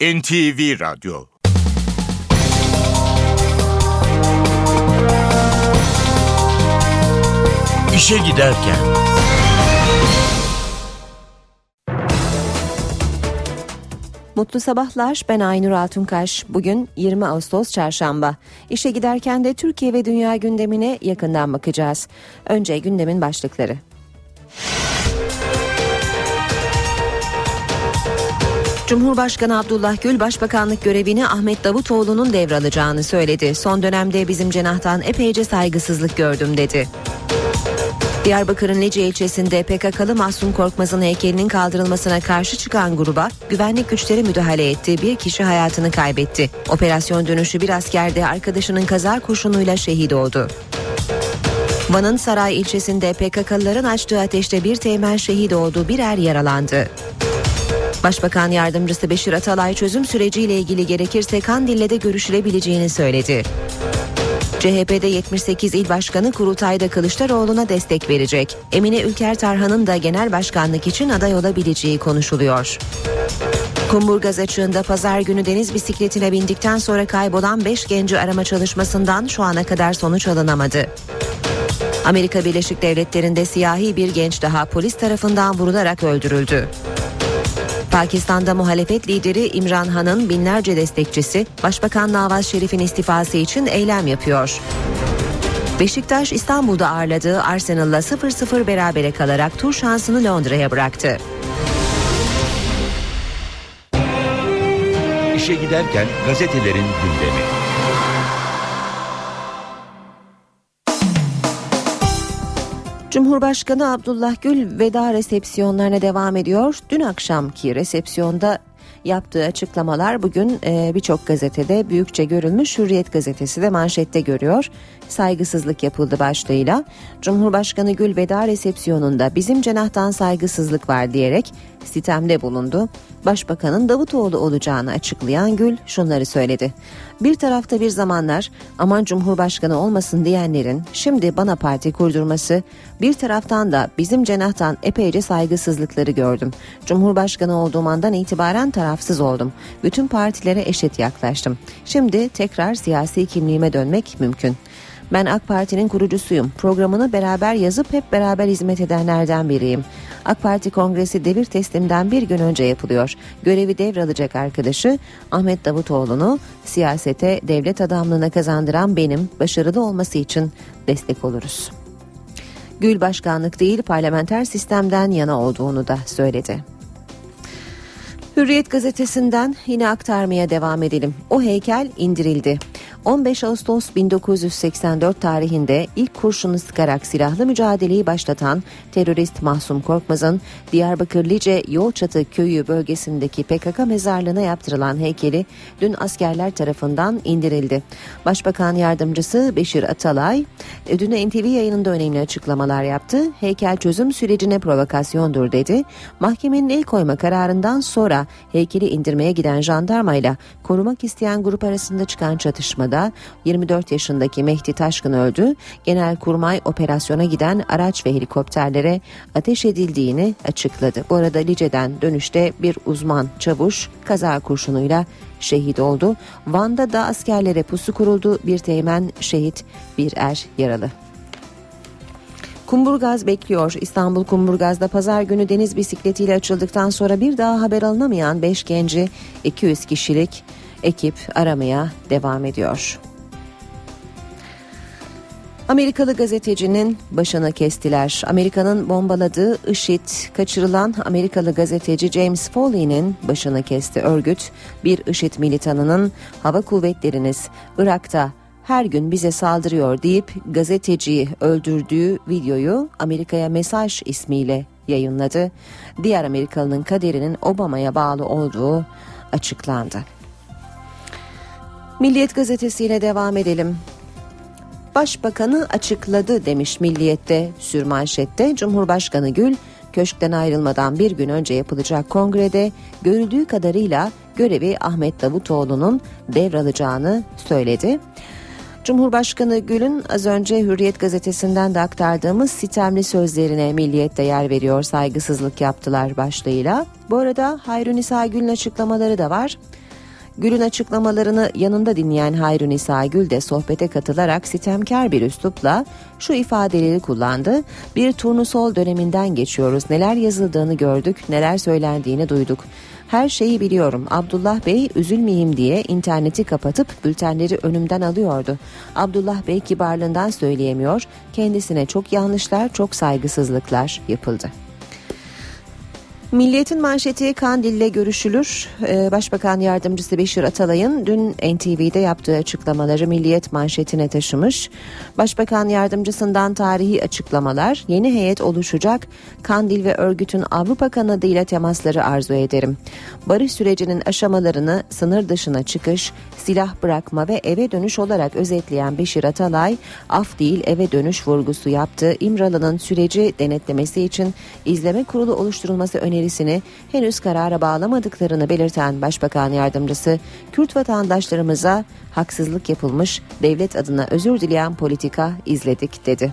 NTV Radyo İşe Giderken Mutlu sabahlar. Ben Aynur Altunkaş. Bugün 20 Ağustos Çarşamba. İşe giderken de Türkiye ve dünya gündemine yakından bakacağız. Önce gündemin başlıkları. Cumhurbaşkanı Abdullah Gül Başbakanlık görevini Ahmet Davutoğlu'nun devralacağını söyledi. Son dönemde bizim cenahtan epeyce saygısızlık gördüm dedi. Diyarbakır'ın Lice ilçesinde PKK'lı Mahsun Korkmaz'ın heykelinin kaldırılmasına karşı çıkan gruba güvenlik güçleri müdahale etti. Bir kişi hayatını kaybetti. Operasyon dönüşü bir asker de arkadaşının kaza kurşunuyla şehit oldu. Van'ın Saray ilçesinde PKK'lıların açtığı ateşte bir teğmen şehit oldu, bir er yaralandı. Başbakan yardımcısı Beşir Atalay çözüm süreciyle ilgili gerekirse Kandil'le de görüşülebileceğini söyledi. CHP'de 78 il başkanı kurultayda Kılıçdaroğlu'na destek verecek. Emine Ülker Tarhan'ın da genel başkanlık için aday olabileceği konuşuluyor. Kumburgaz açığında pazar günü deniz bisikletine bindikten sonra kaybolan 5 genci arama çalışmasından şu ana kadar sonuç alınamadı. Amerika Birleşik Devletleri'nde siyahi bir genç daha polis tarafından vurularak öldürüldü. Pakistan'da muhalefet lideri İmran Han'ın binlerce destekçisi Başbakan Nawaz Şerif'in istifası için eylem yapıyor. Beşiktaş İstanbul'da ağırladığı Arsenal'la 0-0 berabere kalarak tur şansını Londra'ya bıraktı. İşe giderken gazetelerin gündemi. Cumhurbaşkanı Abdullah Gül veda resepsiyonlarına devam ediyor. Dün akşamki resepsiyonda yaptığı açıklamalar bugün e, birçok gazetede büyükçe görülmüş. Hürriyet gazetesi de manşette görüyor. Saygısızlık yapıldı başlığıyla. Cumhurbaşkanı Gül veda resepsiyonunda bizim cenahtan saygısızlık var diyerek sitemde bulundu. Başbakanın Davutoğlu olacağını açıklayan Gül şunları söyledi. Bir tarafta bir zamanlar aman Cumhurbaşkanı olmasın diyenlerin şimdi bana parti kurdurması, bir taraftan da bizim cenahtan epeyce saygısızlıkları gördüm. Cumhurbaşkanı olduğum andan itibaren tarafsız oldum. Bütün partilere eşit yaklaştım. Şimdi tekrar siyasi kimliğime dönmek mümkün. Ben AK Parti'nin kurucusuyum. Programını beraber yazıp hep beraber hizmet edenlerden biriyim. AK Parti kongresi devir teslimden bir gün önce yapılıyor. Görevi devralacak arkadaşı Ahmet Davutoğlu'nu siyasete devlet adamlığına kazandıran benim başarılı olması için destek oluruz. Gül başkanlık değil parlamenter sistemden yana olduğunu da söyledi. Hürriyet gazetesinden yine aktarmaya devam edelim. O heykel indirildi. 15 Ağustos 1984 tarihinde ilk kurşunu sıkarak silahlı mücadeleyi başlatan terörist Mahsum Korkmaz'ın Diyarbakır Lice Yolçatı köyü bölgesindeki PKK mezarlığına yaptırılan heykeli dün askerler tarafından indirildi. Başbakan yardımcısı Beşir Atalay dün NTV yayınında önemli açıklamalar yaptı. Heykel çözüm sürecine provokasyondur dedi. Mahkemenin el koyma kararından sonra heykeli indirmeye giden jandarmayla korumak isteyen grup arasında çıkan çatışmada 24 yaşındaki Mehdi Taşkın öldü. Genelkurmay operasyona giden araç ve helikopterlere ateş edildiğini açıkladı. Bu arada Lice'den dönüşte bir uzman çavuş kaza kurşunuyla şehit oldu. Van'da da askerlere pusu kuruldu. Bir teğmen şehit, bir er yaralı. Kumburgaz bekliyor. İstanbul Kumburgaz'da pazar günü deniz bisikletiyle açıldıktan sonra bir daha haber alınamayan 5 genci 200 kişilik ekip aramaya devam ediyor. Amerikalı gazetecinin başını kestiler. Amerika'nın bombaladığı IŞİD kaçırılan Amerikalı gazeteci James Foley'nin başını kesti. Örgüt bir IŞİD militanının hava kuvvetleriniz Irak'ta her gün bize saldırıyor deyip gazeteciyi öldürdüğü videoyu Amerika'ya mesaj ismiyle yayınladı. Diğer Amerikalının kaderinin Obama'ya bağlı olduğu açıklandı. Milliyet gazetesiyle devam edelim. Başbakanı açıkladı demiş Milliyet'te sürmanşette Cumhurbaşkanı Gül köşkten ayrılmadan bir gün önce yapılacak kongrede görüldüğü kadarıyla görevi Ahmet Davutoğlu'nun devralacağını söyledi. Cumhurbaşkanı Gül'ün az önce Hürriyet gazetesinden de aktardığımız sitemli sözlerine milliyette yer veriyor saygısızlık yaptılar başlığıyla. Bu arada Hayrunisa Gül'ün açıklamaları da var. Gül'ün açıklamalarını yanında dinleyen Hayrun İsa Gül de sohbete katılarak sitemkar bir üslupla şu ifadeleri kullandı. Bir turnusol döneminden geçiyoruz. Neler yazıldığını gördük, neler söylendiğini duyduk. Her şeyi biliyorum. Abdullah Bey üzülmeyeyim diye interneti kapatıp bültenleri önümden alıyordu. Abdullah Bey kibarlığından söyleyemiyor. Kendisine çok yanlışlar, çok saygısızlıklar yapıldı. Milliyetin manşeti Kandil'le görüşülür. Ee, Başbakan Yardımcısı Beşir Atalay'ın dün NTV'de yaptığı açıklamaları Milliyet manşetine taşımış. Başbakan Yardımcısından tarihi açıklamalar, yeni heyet oluşacak, Kandil ve örgütün Avrupa kanadıyla temasları arzu ederim. Barış sürecinin aşamalarını sınır dışına çıkış, silah bırakma ve eve dönüş olarak özetleyen Beşir Atalay, af değil eve dönüş vurgusu yaptı. İmralı'nın süreci denetlemesi için izleme kurulu oluşturulması önerisini henüz karara bağlamadıklarını belirten Başbakan Yardımcısı, Kürt vatandaşlarımıza haksızlık yapılmış, devlet adına özür dileyen politika izledik dedi.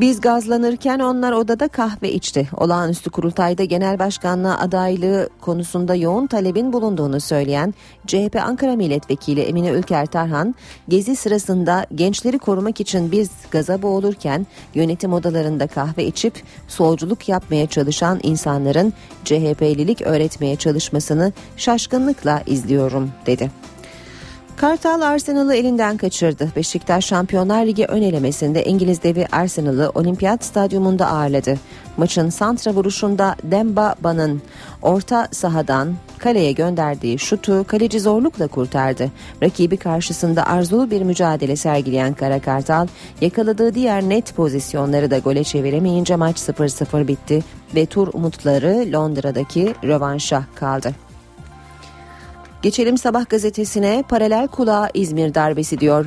Biz gazlanırken onlar odada kahve içti. Olağanüstü kurultayda genel başkanlığa adaylığı konusunda yoğun talebin bulunduğunu söyleyen CHP Ankara Milletvekili Emine Ülker Tarhan, gezi sırasında gençleri korumak için biz gaza boğulurken yönetim odalarında kahve içip solculuk yapmaya çalışan insanların CHP'lilik öğretmeye çalışmasını şaşkınlıkla izliyorum dedi. Kartal Arsenal'ı elinden kaçırdı. Beşiktaş Şampiyonlar Ligi ön elemesinde İngiliz devi Arsenal'ı Olimpiyat Stadyumunda ağırladı. Maçın santra vuruşunda Demba Ban'ın orta sahadan kaleye gönderdiği şutu kaleci zorlukla kurtardı. Rakibi karşısında arzulu bir mücadele sergileyen Kara Kartal yakaladığı diğer net pozisyonları da gole çeviremeyince maç 0-0 bitti ve tur umutları Londra'daki rövanşa kaldı. Geçelim Sabah gazetesine paralel kulağa İzmir darbesi diyor.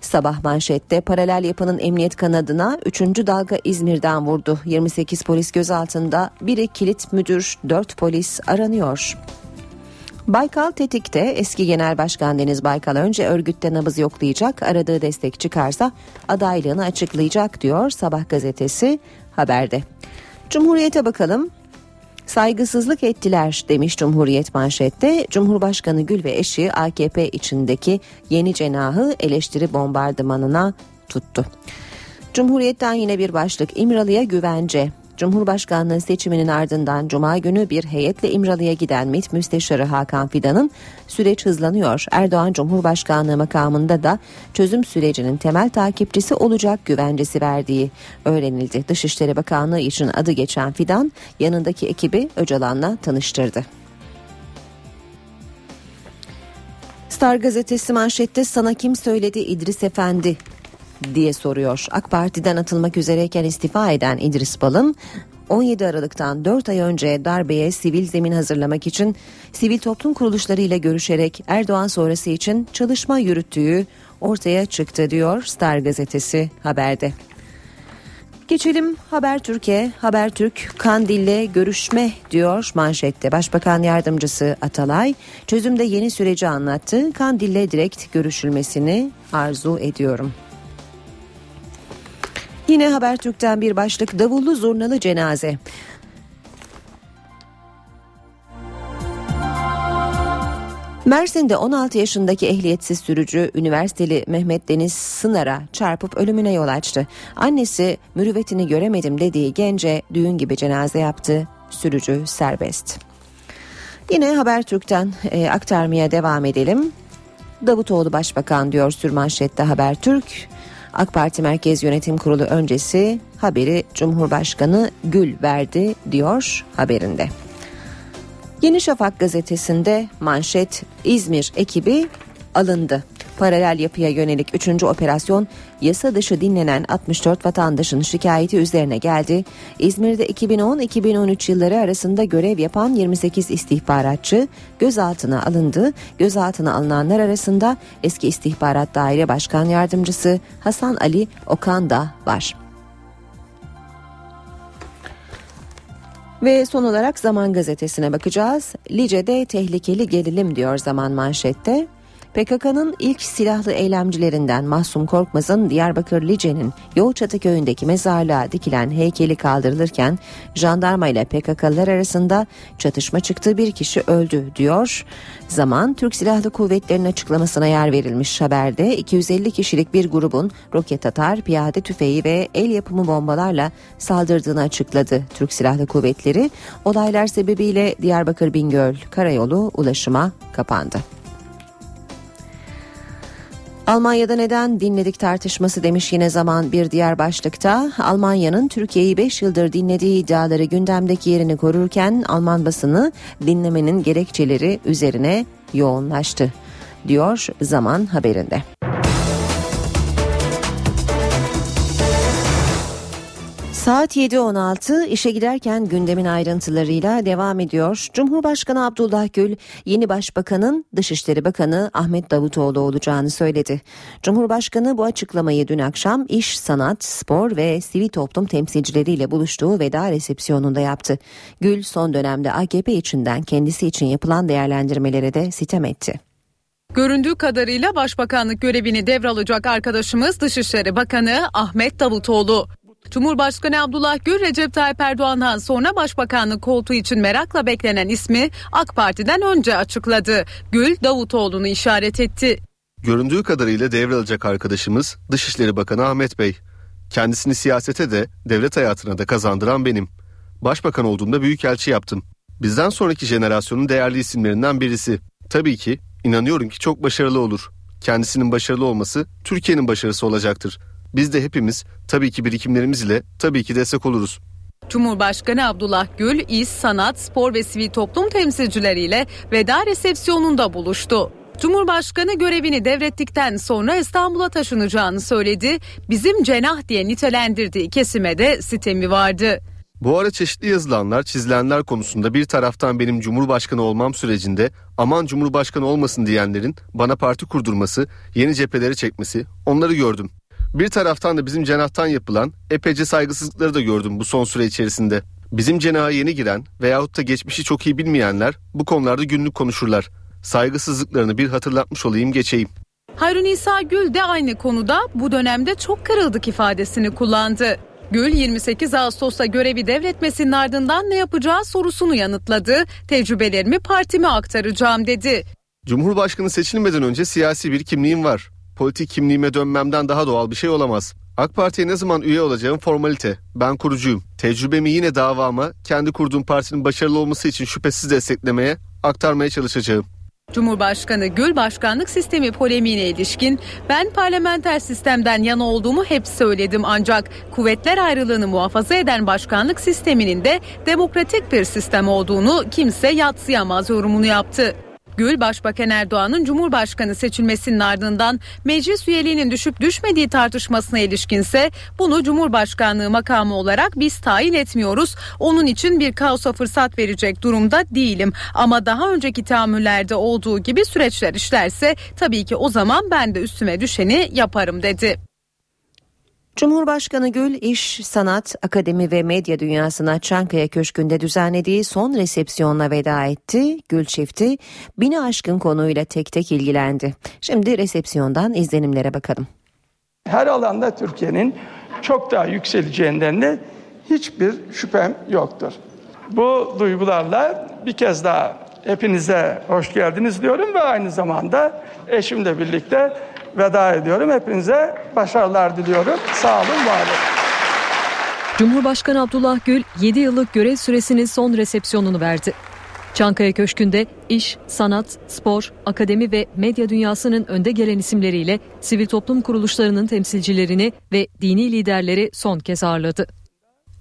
Sabah manşette paralel yapının emniyet kanadına 3. dalga İzmir'den vurdu. 28 polis gözaltında, biri kilit müdür, 4 polis aranıyor. Baykal tetikte eski genel başkan Deniz Baykal önce örgütte nabız yoklayacak, aradığı destek çıkarsa adaylığını açıklayacak diyor Sabah gazetesi haberde. Cumhuriyete bakalım. Saygısızlık ettiler demiş Cumhuriyet manşette. Cumhurbaşkanı Gül ve eşi AKP içindeki yeni cenahı eleştiri bombardımanına tuttu. Cumhuriyet'ten yine bir başlık İmralı'ya güvence. Cumhurbaşkanlığı seçiminin ardından Cuma günü bir heyetle İmralı'ya giden MİT Müsteşarı Hakan Fidan'ın süreç hızlanıyor. Erdoğan Cumhurbaşkanlığı makamında da çözüm sürecinin temel takipçisi olacak güvencesi verdiği öğrenildi. Dışişleri Bakanlığı için adı geçen Fidan yanındaki ekibi Öcalan'la tanıştırdı. Star gazetesi manşette sana kim söyledi İdris Efendi diye soruyor. AK Parti'den atılmak üzereyken istifa eden İdris Balın 17 Aralık'tan 4 ay önce darbeye sivil zemin hazırlamak için sivil toplum kuruluşları ile görüşerek Erdoğan sonrası için çalışma yürüttüğü ortaya çıktı diyor Star gazetesi haberde. Geçelim Habertürk'e. Habertürk Kandil'le görüşme diyor manşette. Başbakan Yardımcısı Atalay çözümde yeni süreci anlattı. Kandil'le direkt görüşülmesini arzu ediyorum. Yine Habertürk'ten bir başlık davullu zurnalı cenaze. Mersin'de 16 yaşındaki ehliyetsiz sürücü üniversiteli Mehmet Deniz Sınar'a çarpıp ölümüne yol açtı. Annesi mürüvvetini göremedim dediği gence düğün gibi cenaze yaptı. Sürücü serbest. Yine Habertürk'ten e, aktarmaya devam edelim. Davutoğlu Başbakan diyor sürmanşette Habertürk. AK Parti Merkez Yönetim Kurulu öncesi haberi Cumhurbaşkanı Gül verdi diyor haberinde. Yeni Şafak gazetesinde manşet İzmir ekibi alındı. Paralel yapıya yönelik 3. operasyon yasa dışı dinlenen 64 vatandaşın şikayeti üzerine geldi. İzmir'de 2010-2013 yılları arasında görev yapan 28 istihbaratçı gözaltına alındı. Gözaltına alınanlar arasında eski istihbarat daire başkan yardımcısı Hasan Ali Okan da var. Ve son olarak Zaman Gazetesi'ne bakacağız. Lice'de tehlikeli gerilim diyor Zaman manşette. PKK'nın ilk silahlı eylemcilerinden Mahsum Korkmaz'ın Diyarbakır Lice'nin Yolçatı köyündeki mezarlığa dikilen heykeli kaldırılırken jandarma ile PKK'lılar arasında çatışma çıktı bir kişi öldü diyor. Zaman Türk Silahlı Kuvvetleri'nin açıklamasına yer verilmiş haberde 250 kişilik bir grubun roket atar, piyade tüfeği ve el yapımı bombalarla saldırdığını açıkladı. Türk Silahlı Kuvvetleri olaylar sebebiyle Diyarbakır Bingöl karayolu ulaşıma kapandı. Almanya'da neden dinledik tartışması demiş yine zaman bir diğer başlıkta. Almanya'nın Türkiye'yi 5 yıldır dinlediği iddiaları gündemdeki yerini korurken Alman basını dinlemenin gerekçeleri üzerine yoğunlaştı diyor zaman haberinde. Saat 7.16 işe giderken gündemin ayrıntılarıyla devam ediyor. Cumhurbaşkanı Abdullah Gül yeni başbakanın Dışişleri Bakanı Ahmet Davutoğlu olacağını söyledi. Cumhurbaşkanı bu açıklamayı dün akşam iş, sanat, spor ve sivil toplum temsilcileriyle buluştuğu veda resepsiyonunda yaptı. Gül son dönemde AKP içinden kendisi için yapılan değerlendirmelere de sitem etti. Göründüğü kadarıyla başbakanlık görevini devralacak arkadaşımız Dışişleri Bakanı Ahmet Davutoğlu. Cumhurbaşkanı Abdullah Gül Recep Tayyip Erdoğan'dan sonra başbakanlık koltuğu için merakla beklenen ismi AK Parti'den önce açıkladı. Gül Davutoğlu'nu işaret etti. Göründüğü kadarıyla devralacak arkadaşımız Dışişleri Bakanı Ahmet Bey. Kendisini siyasete de devlet hayatına da kazandıran benim. Başbakan olduğumda büyükelçi yaptım. Bizden sonraki jenerasyonun değerli isimlerinden birisi. Tabii ki inanıyorum ki çok başarılı olur. Kendisinin başarılı olması Türkiye'nin başarısı olacaktır. Biz de hepimiz tabii ki birikimlerimiz ile tabii ki destek oluruz. Cumhurbaşkanı Abdullah Gül, İş, Sanat, Spor ve Sivil Toplum temsilcileriyle veda resepsiyonunda buluştu. Cumhurbaşkanı görevini devrettikten sonra İstanbul'a taşınacağını söyledi. Bizim cenah diye nitelendirdiği kesime de sitemi vardı. Bu ara çeşitli yazılanlar, çizilenler konusunda bir taraftan benim Cumhurbaşkanı olmam sürecinde aman Cumhurbaşkanı olmasın diyenlerin bana parti kurdurması, yeni cepheleri çekmesi onları gördüm. Bir taraftan da bizim cenahtan yapılan epeyce saygısızlıkları da gördüm bu son süre içerisinde. Bizim cenaha yeni giren veyahut da geçmişi çok iyi bilmeyenler bu konularda günlük konuşurlar. Saygısızlıklarını bir hatırlatmış olayım geçeyim. Hayrun İsa Gül de aynı konuda bu dönemde çok kırıldık ifadesini kullandı. Gül 28 Ağustos'ta görevi devretmesinin ardından ne yapacağı sorusunu yanıtladı. Tecrübelerimi partime aktaracağım dedi. Cumhurbaşkanı seçilmeden önce siyasi bir kimliğim var politik kimliğime dönmemden daha doğal bir şey olamaz. AK Parti'ye ne zaman üye olacağım formalite. Ben kurucuyum. Tecrübemi yine davama, kendi kurduğum partinin başarılı olması için şüphesiz desteklemeye, aktarmaya çalışacağım. Cumhurbaşkanı Gül başkanlık sistemi polemiğine ilişkin ben parlamenter sistemden yana olduğumu hep söyledim ancak kuvvetler ayrılığını muhafaza eden başkanlık sisteminin de demokratik bir sistem olduğunu kimse yatsıyamaz yorumunu yaptı. Gül, Başbakan Erdoğan'ın Cumhurbaşkanı seçilmesinin ardından meclis üyeliğinin düşüp düşmediği tartışmasına ilişkinse bunu Cumhurbaşkanlığı makamı olarak biz tayin etmiyoruz. Onun için bir kaosa fırsat verecek durumda değilim. Ama daha önceki tahammüllerde olduğu gibi süreçler işlerse tabii ki o zaman ben de üstüme düşeni yaparım dedi. Cumhurbaşkanı Gül, iş, sanat, akademi ve medya dünyasına Çankaya Köşkü'nde düzenlediği son resepsiyonla veda etti. Gül çifti bini aşkın konuyla tek tek ilgilendi. Şimdi resepsiyondan izlenimlere bakalım. Her alanda Türkiye'nin çok daha yükseleceğinden de hiçbir şüphem yoktur. Bu duygularla bir kez daha hepinize hoş geldiniz diyorum ve aynı zamanda eşimle birlikte veda ediyorum. Hepinize başarılar diliyorum. Sağ olun, var olun. Cumhurbaşkanı Abdullah Gül 7 yıllık görev süresinin son resepsiyonunu verdi. Çankaya Köşkü'nde iş, sanat, spor, akademi ve medya dünyasının önde gelen isimleriyle sivil toplum kuruluşlarının temsilcilerini ve dini liderleri son kez ağırladı.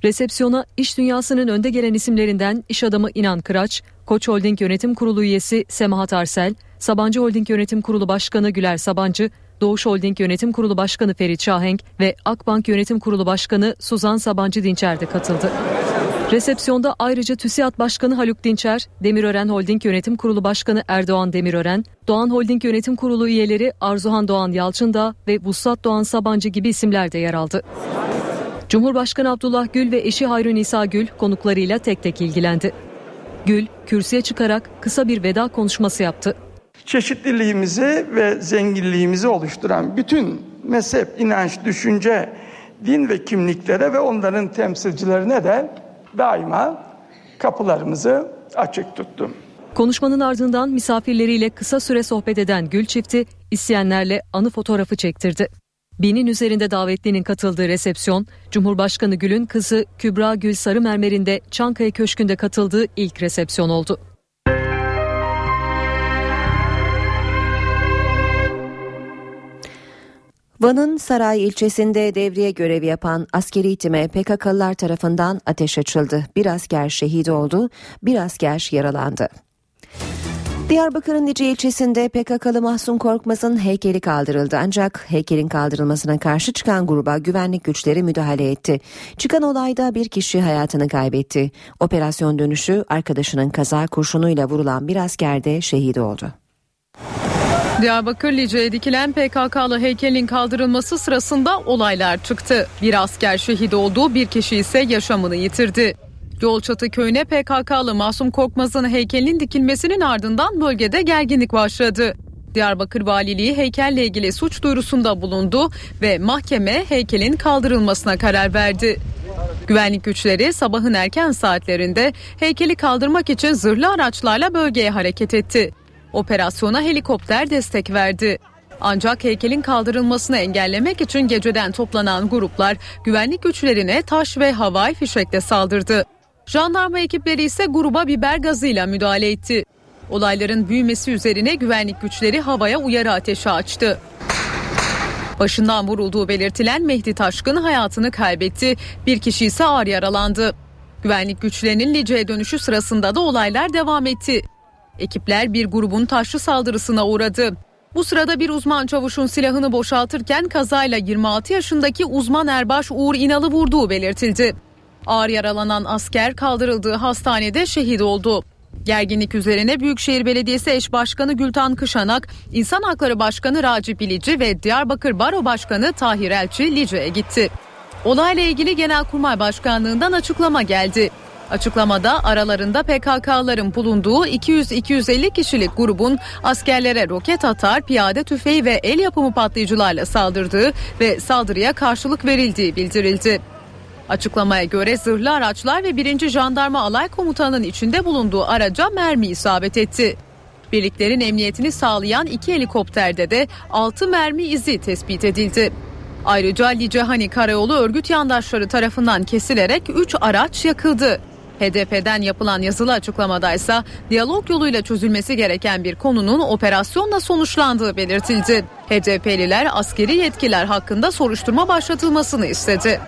Resepsiyona iş dünyasının önde gelen isimlerinden iş adamı İnan Kıraç, Koç Holding Yönetim Kurulu üyesi Semahat Arsel, Sabancı Holding Yönetim Kurulu Başkanı Güler Sabancı, Doğuş Holding Yönetim Kurulu Başkanı Ferit Şahenk ve Akbank Yönetim Kurulu Başkanı Suzan Sabancı Dinçer de katıldı. Resepsiyonda ayrıca TÜSİAD Başkanı Haluk Dinçer, Demirören Holding Yönetim Kurulu Başkanı Erdoğan Demirören, Doğan Holding Yönetim Kurulu üyeleri Arzuhan Doğan Yalçındağ ve Vuslat Doğan Sabancı gibi isimler de yer aldı. Cumhurbaşkanı Abdullah Gül ve eşi Hayrun İsa Gül konuklarıyla tek tek ilgilendi. Gül kürsüye çıkarak kısa bir veda konuşması yaptı. çeşitliliğimizi ve zenginliğimizi oluşturan bütün mezhep, inanç, düşünce, din ve kimliklere ve onların temsilcilerine de daima kapılarımızı açık tuttum. Konuşmanın ardından misafirleriyle kısa süre sohbet eden Gül çifti isteyenlerle anı fotoğrafı çektirdi. Binin üzerinde davetlinin katıldığı resepsiyon, Cumhurbaşkanı Gül'ün kızı Kübra Gül Sarımermer'in de Çankaya Köşkü'nde katıldığı ilk resepsiyon oldu. Van'ın Saray ilçesinde devriye görevi yapan askeri itime PKK'lılar tarafından ateş açıldı. Bir asker şehit oldu, bir asker yaralandı. Diyarbakır'ın Nice ilçesinde PKK'lı Mahsun Korkmaz'ın heykeli kaldırıldı ancak heykelin kaldırılmasına karşı çıkan gruba güvenlik güçleri müdahale etti. Çıkan olayda bir kişi hayatını kaybetti. Operasyon dönüşü arkadaşının kaza kurşunuyla vurulan bir asker de şehit oldu. Diyarbakır Lice'ye dikilen PKK'lı heykelin kaldırılması sırasında olaylar çıktı. Bir asker şehit oldu, bir kişi ise yaşamını yitirdi. Yolçatı köyüne PKK'lı Masum Korkmaz'ın heykelinin dikilmesinin ardından bölgede gerginlik başladı. Diyarbakır Valiliği heykelle ilgili suç duyurusunda bulundu ve mahkeme heykelin kaldırılmasına karar verdi. Güvenlik güçleri sabahın erken saatlerinde heykeli kaldırmak için zırhlı araçlarla bölgeye hareket etti. Operasyona helikopter destek verdi. Ancak heykelin kaldırılmasını engellemek için geceden toplanan gruplar güvenlik güçlerine taş ve havai fişekle saldırdı. Jandarma ekipleri ise gruba biber gazıyla müdahale etti. Olayların büyümesi üzerine güvenlik güçleri havaya uyarı ateşi açtı. Başından vurulduğu belirtilen Mehdi Taşkın hayatını kaybetti. Bir kişi ise ağır yaralandı. Güvenlik güçlerinin Lice'ye dönüşü sırasında da olaylar devam etti. Ekipler bir grubun taşlı saldırısına uğradı. Bu sırada bir uzman çavuşun silahını boşaltırken kazayla 26 yaşındaki uzman erbaş Uğur İnal'ı vurduğu belirtildi. Ağır yaralanan asker kaldırıldığı hastanede şehit oldu. Gerginlik üzerine Büyükşehir Belediyesi eş başkanı Gültan Kışanak, İnsan Hakları Başkanı Raci Bilici ve Diyarbakır Baro Başkanı Tahir Elçi Lice'ye gitti. Olayla ilgili Genelkurmay Başkanlığından açıklama geldi. Açıklamada aralarında PKK'ların bulunduğu 200-250 kişilik grubun askerlere roket atar, piyade tüfeği ve el yapımı patlayıcılarla saldırdığı ve saldırıya karşılık verildiği bildirildi. Açıklamaya göre zırhlı araçlar ve 1. Jandarma Alay Komutanı'nın içinde bulunduğu araca mermi isabet etti. Birliklerin emniyetini sağlayan iki helikopterde de 6 mermi izi tespit edildi. Ayrıca Licehani Karayolu örgüt yandaşları tarafından kesilerek 3 araç yakıldı. HDP'den yapılan yazılı açıklamada ise diyalog yoluyla çözülmesi gereken bir konunun operasyonla sonuçlandığı belirtildi. HDP'liler askeri yetkiler hakkında soruşturma başlatılmasını istedi.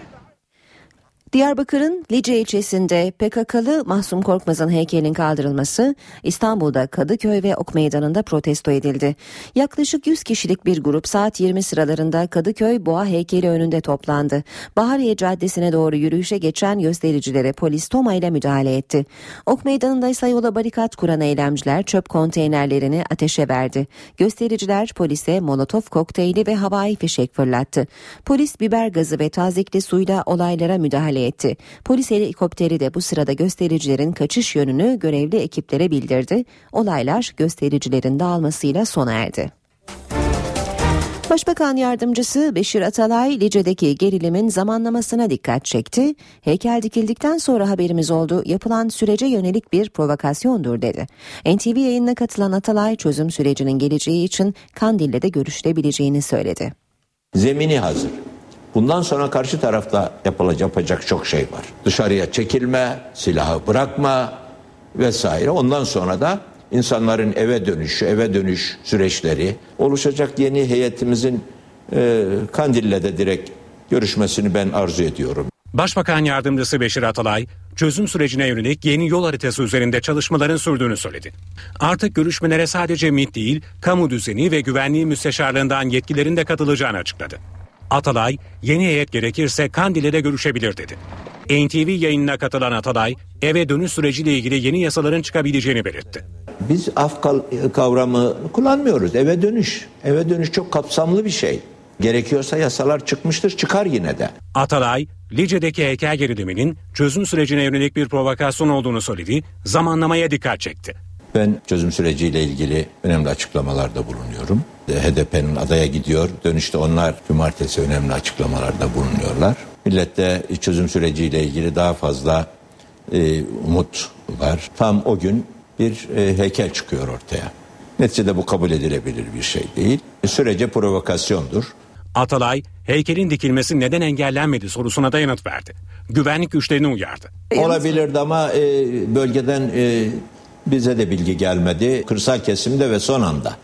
Diyarbakır'ın Lice ilçesinde PKK'lı Mahsum Korkmaz'ın heykelinin kaldırılması İstanbul'da Kadıköy ve Ok Meydanı'nda protesto edildi. Yaklaşık 100 kişilik bir grup saat 20 sıralarında Kadıköy Boğa heykeli önünde toplandı. Bahariye Caddesi'ne doğru yürüyüşe geçen göstericilere polis Toma ile müdahale etti. Ok Meydanı'nda ise yola barikat kuran eylemciler çöp konteynerlerini ateşe verdi. Göstericiler polise molotof kokteyli ve havai fişek fırlattı. Polis biber gazı ve tazikli suyla olaylara müdahale etti. Polis helikopteri de bu sırada göstericilerin kaçış yönünü görevli ekiplere bildirdi. Olaylar göstericilerin dağılmasıyla sona erdi. Başbakan yardımcısı Beşir Atalay Lice'deki gerilimin zamanlamasına dikkat çekti. Heykel dikildikten sonra haberimiz oldu yapılan sürece yönelik bir provokasyondur dedi. NTV yayınına katılan Atalay çözüm sürecinin geleceği için Kandil'le de görüşülebileceğini söyledi. Zemini hazır. Bundan sonra karşı tarafta yapılacak, yapacak çok şey var. Dışarıya çekilme, silahı bırakma vesaire. Ondan sonra da insanların eve dönüşü, eve dönüş süreçleri oluşacak yeni heyetimizin e, Kandil'le de direkt görüşmesini ben arzu ediyorum. Başbakan Yardımcısı Beşir Atalay, çözüm sürecine yönelik yeni yol haritası üzerinde çalışmaların sürdüğünü söyledi. Artık görüşmelere sadece MİT değil, kamu düzeni ve güvenliği müsteşarlığından yetkililerin de katılacağını açıkladı. Atalay, yeni heyet gerekirse Kandil'e de görüşebilir dedi. NTV yayınına katılan Atalay, eve dönüş süreciyle ilgili yeni yasaların çıkabileceğini belirtti. Biz af kavramı kullanmıyoruz. Eve dönüş. Eve dönüş çok kapsamlı bir şey. Gerekiyorsa yasalar çıkmıştır, çıkar yine de. Atalay, Lice'deki heykel geriliminin çözüm sürecine yönelik bir provokasyon olduğunu söyledi, zamanlamaya dikkat çekti. Ben çözüm süreciyle ilgili önemli açıklamalarda bulunuyorum. HDP'nin adaya gidiyor. Dönüşte onlar cumartesi önemli açıklamalarda bulunuyorlar. Millette çözüm süreciyle ilgili daha fazla e, umut var. Tam o gün bir e, heykel çıkıyor ortaya. Neticede bu kabul edilebilir bir şey değil. E, sürece provokasyondur. Atalay, heykelin dikilmesi neden engellenmedi sorusuna da yanıt verdi. Güvenlik güçlerini uyardı. Olabilirdi ama e, bölgeden e, bize de bilgi gelmedi. Kırsal kesimde ve son anda.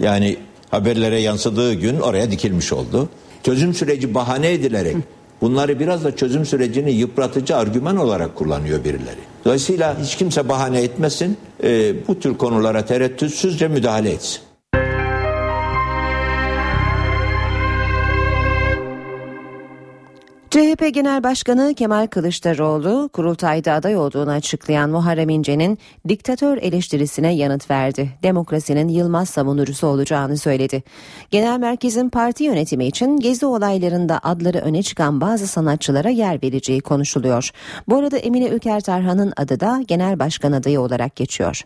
Yani haberlere yansıdığı gün oraya dikilmiş oldu. Çözüm süreci bahane edilerek bunları biraz da çözüm sürecini yıpratıcı argüman olarak kullanıyor birileri. Dolayısıyla hiç kimse bahane etmesin. e, bu tür konulara tereddütsüzce müdahale etsin. CHP Genel Başkanı Kemal Kılıçdaroğlu kurultayda aday olduğunu açıklayan Muharrem İnce'nin diktatör eleştirisine yanıt verdi. Demokrasinin yılmaz savunucusu olacağını söyledi. Genel merkezin parti yönetimi için gezi olaylarında adları öne çıkan bazı sanatçılara yer vereceği konuşuluyor. Bu arada Emine Ülker Tarhan'ın adı da genel başkan adayı olarak geçiyor.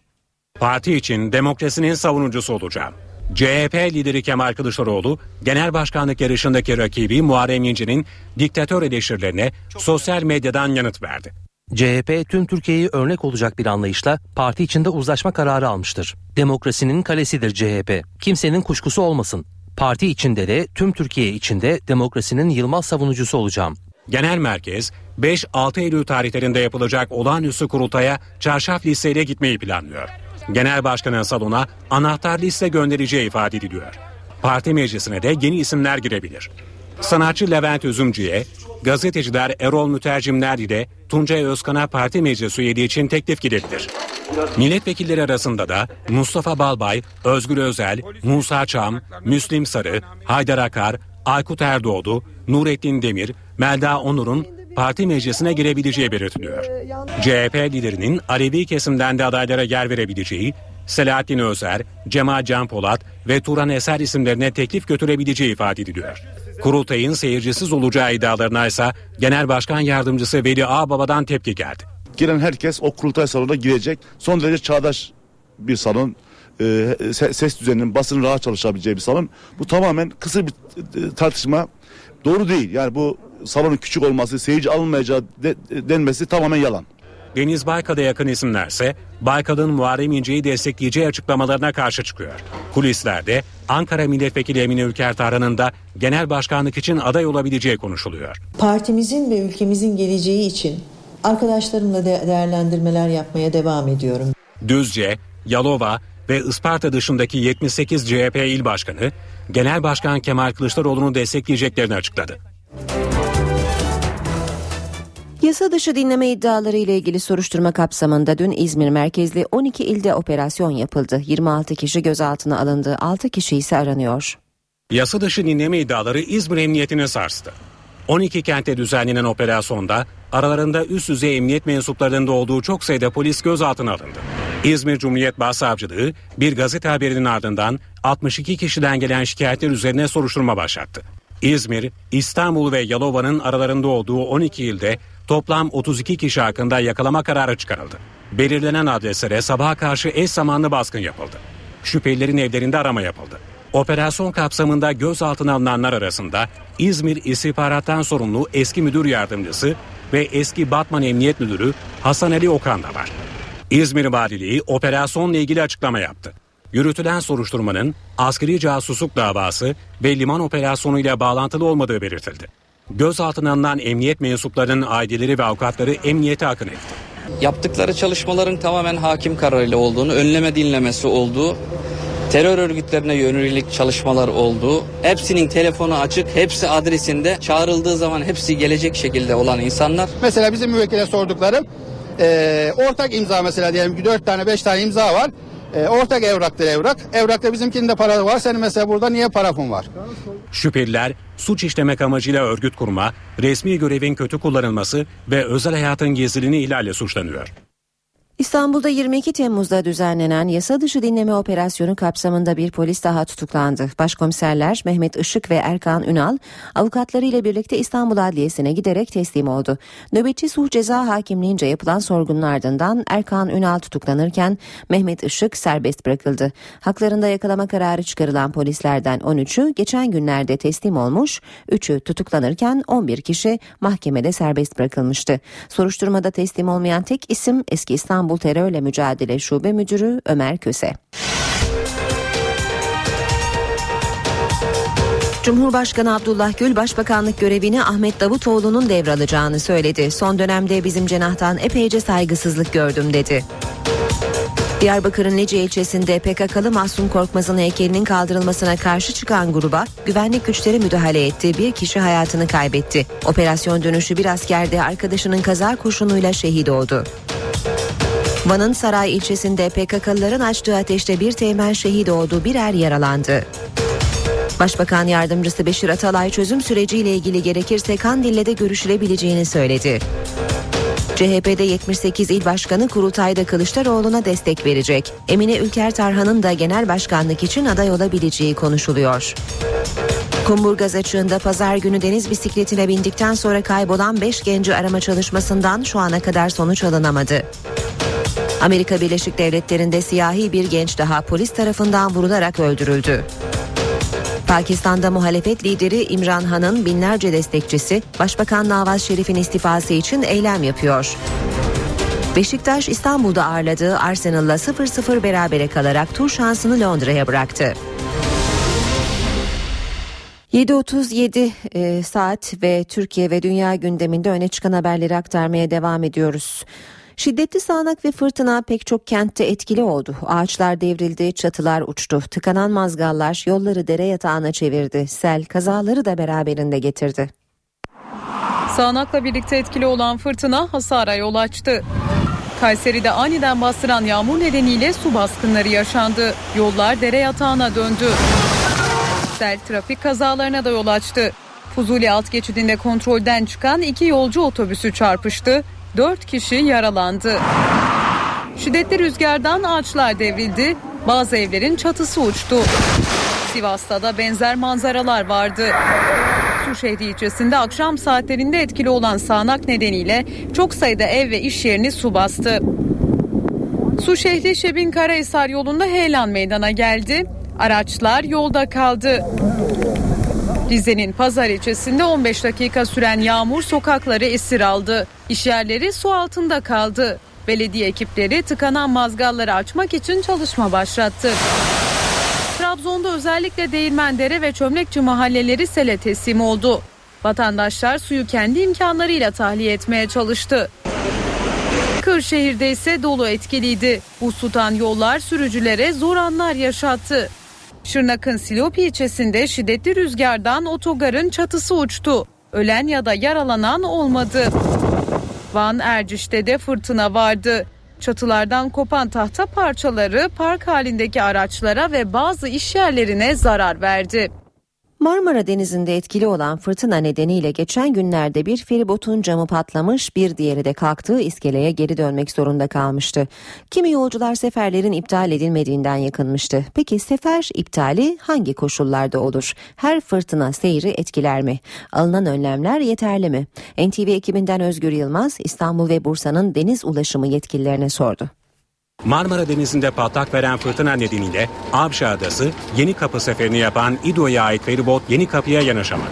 Parti için demokrasinin savunucusu olacağım. CHP lideri Kemal Kılıçdaroğlu, genel başkanlık yarışındaki rakibi Muharrem İnce'nin diktatör eleştirilerine sosyal medyadan yanıt verdi. CHP tüm Türkiye'yi örnek olacak bir anlayışla parti içinde uzlaşma kararı almıştır. Demokrasinin kalesidir CHP. Kimsenin kuşkusu olmasın. Parti içinde de tüm Türkiye içinde demokrasinin yılmaz savunucusu olacağım. Genel merkez 5-6 Eylül tarihlerinde yapılacak olağanüstü kurultaya çarşaf listeyle gitmeyi planlıyor. Genel başkanın salona anahtar liste göndereceği ifade ediliyor. Parti meclisine de yeni isimler girebilir. Sanatçı Levent Üzümcü'ye, gazeteciler Erol Mütercimler ile Tuncay Özkan'a parti meclis üyeliği için teklif gidebilir. Milletvekilleri arasında da Mustafa Balbay, Özgür Özel, Musa Çam, Müslim Sarı, Haydar Akar, Aykut Erdoğdu, Nurettin Demir, Melda Onur'un parti meclisine girebileceği belirtiliyor. CHP liderinin Alevi kesimden de adaylara yer verebileceği, Selahattin Özer, Cemal Can Polat ve Turan Eser isimlerine teklif götürebileceği ifade ediliyor. Kurultayın seyircisiz olacağı iddialarına ise Genel Başkan Yardımcısı Veli Ağbaba'dan tepki geldi. Giren herkes o kurultay salonuna girecek. Son derece çağdaş bir salon. Ee, se- ses düzeninin basının rahat çalışabileceği bir salon. Bu tamamen kısa bir e, tartışma. Doğru değil. Yani bu salonun küçük olması, seyirci alınmayacağı de- denmesi tamamen yalan. Deniz Baykal'a yakın isimlerse Baykal'ın Muharrem İnce'yi destekleyeceği açıklamalarına karşı çıkıyor. Kulislerde Ankara Milletvekili Emine Ülker Tarhan'ın da genel başkanlık için aday olabileceği konuşuluyor. Partimizin ve ülkemizin geleceği için arkadaşlarımla de değerlendirmeler yapmaya devam ediyorum. Düzce, Yalova ve Isparta dışındaki 78 CHP il başkanı Genel Başkan Kemal Kılıçdaroğlu'nu destekleyeceklerini açıkladı. Yasa dışı dinleme iddiaları ile ilgili soruşturma kapsamında dün İzmir merkezli 12 ilde operasyon yapıldı. 26 kişi gözaltına alındı, 6 kişi ise aranıyor. Yasa dışı dinleme iddiaları İzmir Emniyetini sarstı. 12 kentte düzenlenen operasyonda aralarında üst düzey emniyet mensuplarının da olduğu çok sayıda polis gözaltına alındı. İzmir Cumhuriyet Başsavcılığı bir gazete haberinin ardından 62 kişiden gelen şikayetler üzerine soruşturma başlattı. İzmir, İstanbul ve Yalova'nın aralarında olduğu 12 ilde toplam 32 kişi hakkında yakalama kararı çıkarıldı. Belirlenen adreslere sabaha karşı eş zamanlı baskın yapıldı. Şüphelilerin evlerinde arama yapıldı. Operasyon kapsamında gözaltına alınanlar arasında İzmir İstihbarattan sorumlu eski müdür yardımcısı ve eski Batman Emniyet Müdürü Hasan Ali Okan da var. İzmir Valiliği operasyonla ilgili açıklama yaptı. Yürütülen soruşturmanın askeri casusluk davası ve liman operasyonuyla bağlantılı olmadığı belirtildi. Gözaltına alınan emniyet mensuplarının aileleri ve avukatları emniyete akın etti. Yaptıkları çalışmaların tamamen hakim kararıyla olduğunu, önleme dinlemesi olduğu, terör örgütlerine yönelik çalışmalar olduğu, hepsinin telefonu açık, hepsi adresinde, çağrıldığı zaman hepsi gelecek şekilde olan insanlar. Mesela bizim müvekkile sorduklarım e, ortak imza mesela diyelim ki 4 tane 5 tane imza var. E, ortak evraktır evrak. Evrakta bizimkinin de para var. Senin mesela burada niye parafın var? Şüpheliler suç işlemek amacıyla örgüt kurma, resmi görevin kötü kullanılması ve özel hayatın gizliliğini ihlalle suçlanıyor. İstanbul'da 22 Temmuz'da düzenlenen yasa dışı dinleme operasyonu kapsamında bir polis daha tutuklandı. Başkomiserler Mehmet Işık ve Erkan Ünal avukatlarıyla birlikte İstanbul Adliyesi'ne giderek teslim oldu. Nöbetçi Suh Ceza Hakimliğince yapılan sorgunun ardından Erkan Ünal tutuklanırken Mehmet Işık serbest bırakıldı. Haklarında yakalama kararı çıkarılan polislerden 13'ü geçen günlerde teslim olmuş, 3'ü tutuklanırken 11 kişi mahkemede serbest bırakılmıştı. Soruşturmada teslim olmayan tek isim eski İstanbul İstanbul Terörle Mücadele Şube Müdürü Ömer Köse. Cumhurbaşkanı Abdullah Gül başbakanlık görevini Ahmet Davutoğlu'nun devralacağını söyledi. Son dönemde bizim cenahtan epeyce saygısızlık gördüm dedi. Diyarbakır'ın Lice ilçesinde PKK'lı Mahsun Korkmaz'ın heykelinin kaldırılmasına karşı çıkan gruba güvenlik güçleri müdahale etti. Bir kişi hayatını kaybetti. Operasyon dönüşü bir asker de arkadaşının kaza kurşunuyla şehit oldu. Van'ın Saray ilçesinde PKK'lıların açtığı ateşte bir teğmen şehit oldu, bir er yaralandı. Başbakan yardımcısı Beşir Atalay çözüm süreciyle ilgili gerekirse Kandil'le de görüşülebileceğini söyledi. CHP'de 78 il başkanı kurultayda Kılıçdaroğlu'na destek verecek. Emine Ülker Tarhan'ın da genel başkanlık için aday olabileceği konuşuluyor. Kumburgaz açığında pazar günü deniz bisikletine bindikten sonra kaybolan 5 genci arama çalışmasından şu ana kadar sonuç alınamadı. Amerika Birleşik Devletleri'nde siyahi bir genç daha polis tarafından vurularak öldürüldü. Pakistan'da muhalefet lideri İmran Han'ın binlerce destekçisi Başbakan Nawaz Şerif'in istifası için eylem yapıyor. Beşiktaş İstanbul'da ağırladığı Arsenal'la 0-0 berabere kalarak tur şansını Londra'ya bıraktı. 7.37 e, saat ve Türkiye ve dünya gündeminde öne çıkan haberleri aktarmaya devam ediyoruz. Şiddetli sağanak ve fırtına pek çok kentte etkili oldu. Ağaçlar devrildi, çatılar uçtu. Tıkanan mazgallar yolları dere yatağına çevirdi. Sel kazaları da beraberinde getirdi. Sağanakla birlikte etkili olan fırtına hasara yol açtı. Kayseri'de aniden bastıran yağmur nedeniyle su baskınları yaşandı. Yollar dere yatağına döndü. Sel trafik kazalarına da yol açtı. Fuzuli alt geçidinde kontrolden çıkan iki yolcu otobüsü çarpıştı. 4 kişi yaralandı. Şiddetli rüzgardan ağaçlar devrildi, bazı evlerin çatısı uçtu. Sivas'ta da benzer manzaralar vardı. Suşehri ilçesinde akşam saatlerinde etkili olan sağanak nedeniyle çok sayıda ev ve iş yerini su bastı. Suşehri Şebin Karahisar yolunda heyelan meydana geldi. Araçlar yolda kaldı. Rize'nin Pazar ilçesinde 15 dakika süren yağmur sokakları esir aldı. İşyerleri su altında kaldı. Belediye ekipleri tıkanan mazgalları açmak için çalışma başlattı. Trabzon'da özellikle Değirmendere ve Çömlekçi mahalleleri sele teslim oldu. Vatandaşlar suyu kendi imkanlarıyla tahliye etmeye çalıştı. Kırşehir'de ise dolu etkiliydi. Tutan yollar sürücülere zor anlar yaşattı. Şırnak'ın Silopi ilçesinde şiddetli rüzgardan otogarın çatısı uçtu. Ölen ya da yaralanan olmadı. Van Erciş'te de fırtına vardı. Çatılardan kopan tahta parçaları park halindeki araçlara ve bazı iş yerlerine zarar verdi. Marmara Denizi'nde etkili olan fırtına nedeniyle geçen günlerde bir feribotun camı patlamış, bir diğeri de kalktığı iskeleye geri dönmek zorunda kalmıştı. Kimi yolcular seferlerin iptal edilmediğinden yakınmıştı. Peki sefer iptali hangi koşullarda olur? Her fırtına seyri etkiler mi? Alınan önlemler yeterli mi? NTV ekibinden Özgür Yılmaz, İstanbul ve Bursa'nın deniz ulaşımı yetkililerine sordu. Marmara Denizi'nde patlak veren fırtına nedeniyle Avşa Adası yeni kapı seferini yapan İdo'ya ait feribot yeni kapıya yanaşamadı.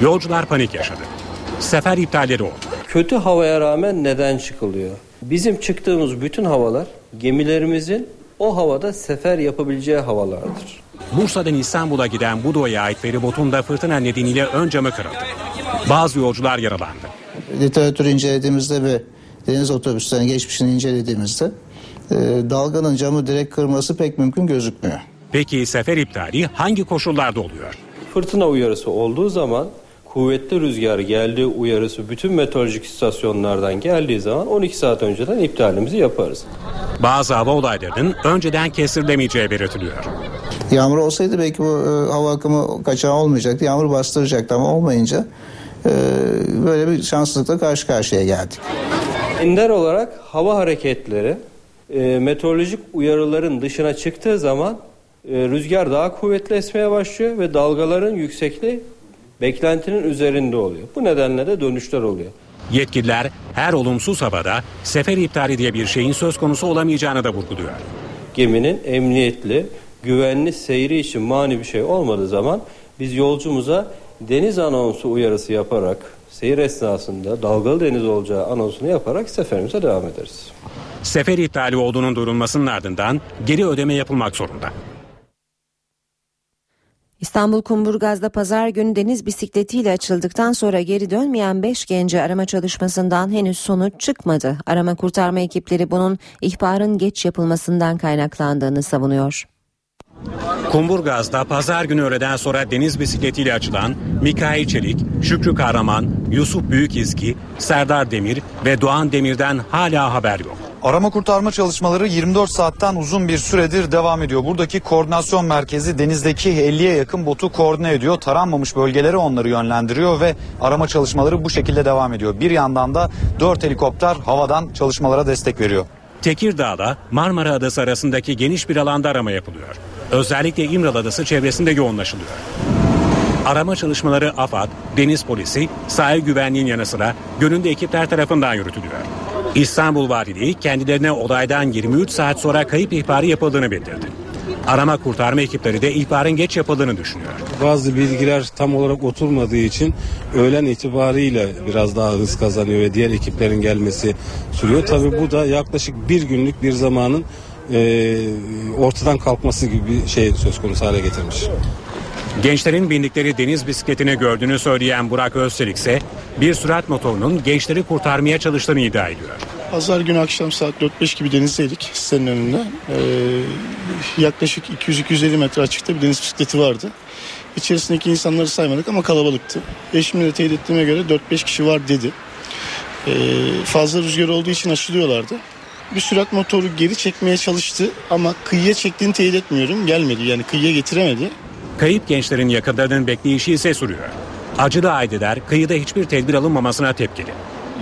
Yolcular panik yaşadı. Sefer iptalleri oldu. Kötü havaya rağmen neden çıkılıyor? Bizim çıktığımız bütün havalar gemilerimizin o havada sefer yapabileceği havalardır. Bursa'dan İstanbul'a giden Budo'ya ait feribotun da fırtına nedeniyle ön camı kırıldı. Bazı yolcular yaralandı. Literatür incelediğimizde ve deniz otobüslerinin geçmişini incelediğimizde e, dalganın camı direkt kırması pek mümkün gözükmüyor. Peki sefer iptali hangi koşullarda oluyor? Fırtına uyarısı olduğu zaman kuvvetli rüzgar geldiği uyarısı bütün meteorolojik istasyonlardan geldiği zaman 12 saat önceden iptalimizi yaparız. Bazı hava olaylarının önceden kestirilemeyeceği belirtiliyor. Yağmur olsaydı belki bu e, hava akımı kaçağı olmayacaktı. Yağmur bastıracaktı ama olmayınca e, böyle bir şanssızlıkla karşı karşıya geldik. Ender olarak hava hareketleri e, meteorolojik uyarıların dışına çıktığı zaman e, rüzgar daha kuvvetli esmeye başlıyor ve dalgaların yüksekliği beklentinin üzerinde oluyor. Bu nedenle de dönüşler oluyor. Yetkililer her olumsuz havada sefer iptali diye bir şeyin söz konusu olamayacağını da vurguluyor. Geminin emniyetli, güvenli seyri için mani bir şey olmadığı zaman biz yolcumuza deniz anonsu uyarısı yaparak seyir esnasında dalgalı deniz olacağı anonsunu yaparak seferimize devam ederiz. Sefer iptali olduğunun duyurulmasının ardından geri ödeme yapılmak zorunda. İstanbul Kumburgaz'da pazar günü deniz bisikletiyle açıldıktan sonra geri dönmeyen 5 genci arama çalışmasından henüz sonuç çıkmadı. Arama kurtarma ekipleri bunun ihbarın geç yapılmasından kaynaklandığını savunuyor. Kumburgaz'da pazar günü öğleden sonra deniz bisikletiyle açılan Mikail Çelik, Şükrü Kahraman, Yusuf Büyükizgi, Serdar Demir ve Doğan Demir'den hala haber yok. Arama kurtarma çalışmaları 24 saatten uzun bir süredir devam ediyor. Buradaki koordinasyon merkezi denizdeki 50'ye yakın botu koordine ediyor. Taranmamış bölgelere onları yönlendiriyor ve arama çalışmaları bu şekilde devam ediyor. Bir yandan da 4 helikopter havadan çalışmalara destek veriyor. Tekirdağ'da Marmara Adası arasındaki geniş bir alanda arama yapılıyor. Özellikle İmralı Adası çevresinde yoğunlaşılıyor. Arama çalışmaları AFAD, Deniz Polisi, sahil güvenliğin yanı sıra gönüllü ekipler tarafından yürütülüyor. İstanbul Valiliği kendilerine olaydan 23 saat sonra kayıp ihbarı yapıldığını bildirdi. Arama kurtarma ekipleri de ihbarın geç yapıldığını düşünüyor. Bazı bilgiler tam olarak oturmadığı için öğlen itibariyle biraz daha hız kazanıyor ve diğer ekiplerin gelmesi sürüyor. Tabii bu da yaklaşık bir günlük bir zamanın e, ortadan kalkması gibi bir şey söz konusu hale getirmiş. Gençlerin bindikleri deniz bisikletini gördüğünü söyleyen Burak Özçelik ise bir sürat motorunun gençleri kurtarmaya çalıştığını iddia ediyor. Pazar günü akşam saat 4-5 gibi denizdeydik sitenin önünde. Ee, yaklaşık 200-250 metre açıkta bir deniz bisikleti vardı. İçerisindeki insanları saymadık ama kalabalıktı. Eşimle de teyit ettiğime göre 4-5 kişi var dedi. Ee, fazla rüzgar olduğu için aşılıyorlardı. Bir sürat motoru geri çekmeye çalıştı ama kıyıya çektiğini teyit etmiyorum. Gelmedi yani kıyıya getiremedi. Kayıp gençlerin yakınlarının bekleyişi ise sürüyor. Acılı aileler kıyıda hiçbir tedbir alınmamasına tepkili.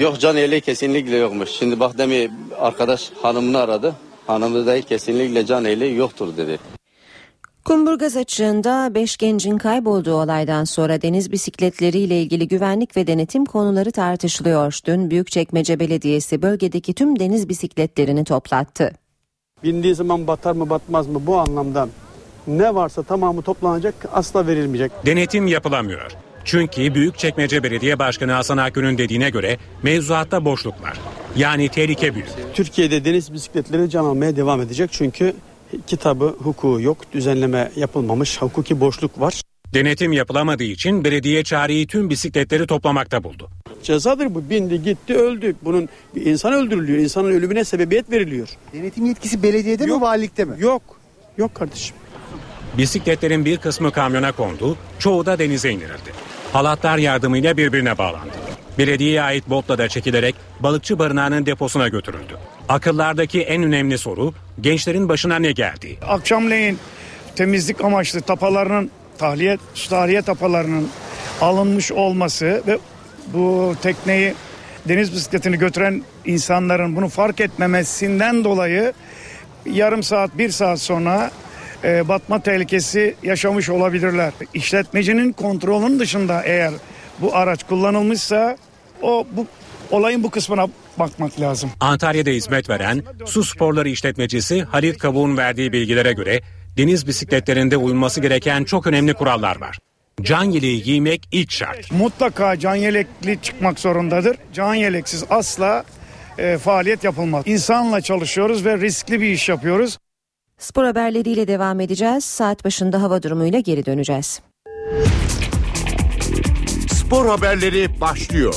Yok can eli kesinlikle yokmuş. Şimdi bak demin arkadaş hanımını aradı. Hanımı da kesinlikle can eli yoktur dedi. Kumburgaz açığında 5 gencin kaybolduğu olaydan sonra deniz bisikletleriyle ilgili güvenlik ve denetim konuları tartışılıyor. Dün Büyükçekmece Belediyesi bölgedeki tüm deniz bisikletlerini toplattı. Bindiği zaman batar mı batmaz mı bu anlamda ne varsa tamamı toplanacak asla verilmeyecek. Denetim yapılamıyor. Çünkü Büyükçekmece Belediye Başkanı Hasan Akgün'ün dediğine göre mevzuatta boşluk var. Yani tehlike büyük. Türkiye'de deniz bisikletleri can almaya devam edecek çünkü kitabı, hukuku yok, düzenleme yapılmamış, hukuki boşluk var. Denetim yapılamadığı için belediye çareyi tüm bisikletleri toplamakta buldu. Cezadır bu. Bindi gitti öldü. Bunun bir insan öldürülüyor. İnsanın ölümüne sebebiyet veriliyor. Denetim yetkisi belediyede Yok. mi valilikte mi? Yok. Yok kardeşim. Bisikletlerin bir kısmı kamyona kondu, çoğu da denize indirildi. Halatlar yardımıyla birbirine bağlandı. Belediyeye ait botla da çekilerek balıkçı barınağının deposuna götürüldü. Akıllardaki en önemli soru gençlerin başına ne geldi? Akşamleyin temizlik amaçlı tapalarının tahliye, tahliye tapalarının alınmış olması ve bu tekneyi deniz bisikletini götüren insanların bunu fark etmemesinden dolayı yarım saat bir saat sonra e, batma tehlikesi yaşamış olabilirler. İşletmecinin kontrolünün dışında eğer bu araç kullanılmışsa o bu olayın bu kısmına bakmak lazım. Antalya'da hizmet veren su sporları işletmecisi Halit Kavuğ'un verdiği bilgilere göre deniz bisikletlerinde uyulması gereken çok önemli kurallar var. Can yeleği giymek ilk şart. Mutlaka can yelekli çıkmak zorundadır. Can yeleksiz asla e, faaliyet yapılmaz. İnsanla çalışıyoruz ve riskli bir iş yapıyoruz. Spor haberleriyle devam edeceğiz. Saat başında hava durumuyla geri döneceğiz. Spor haberleri başlıyor.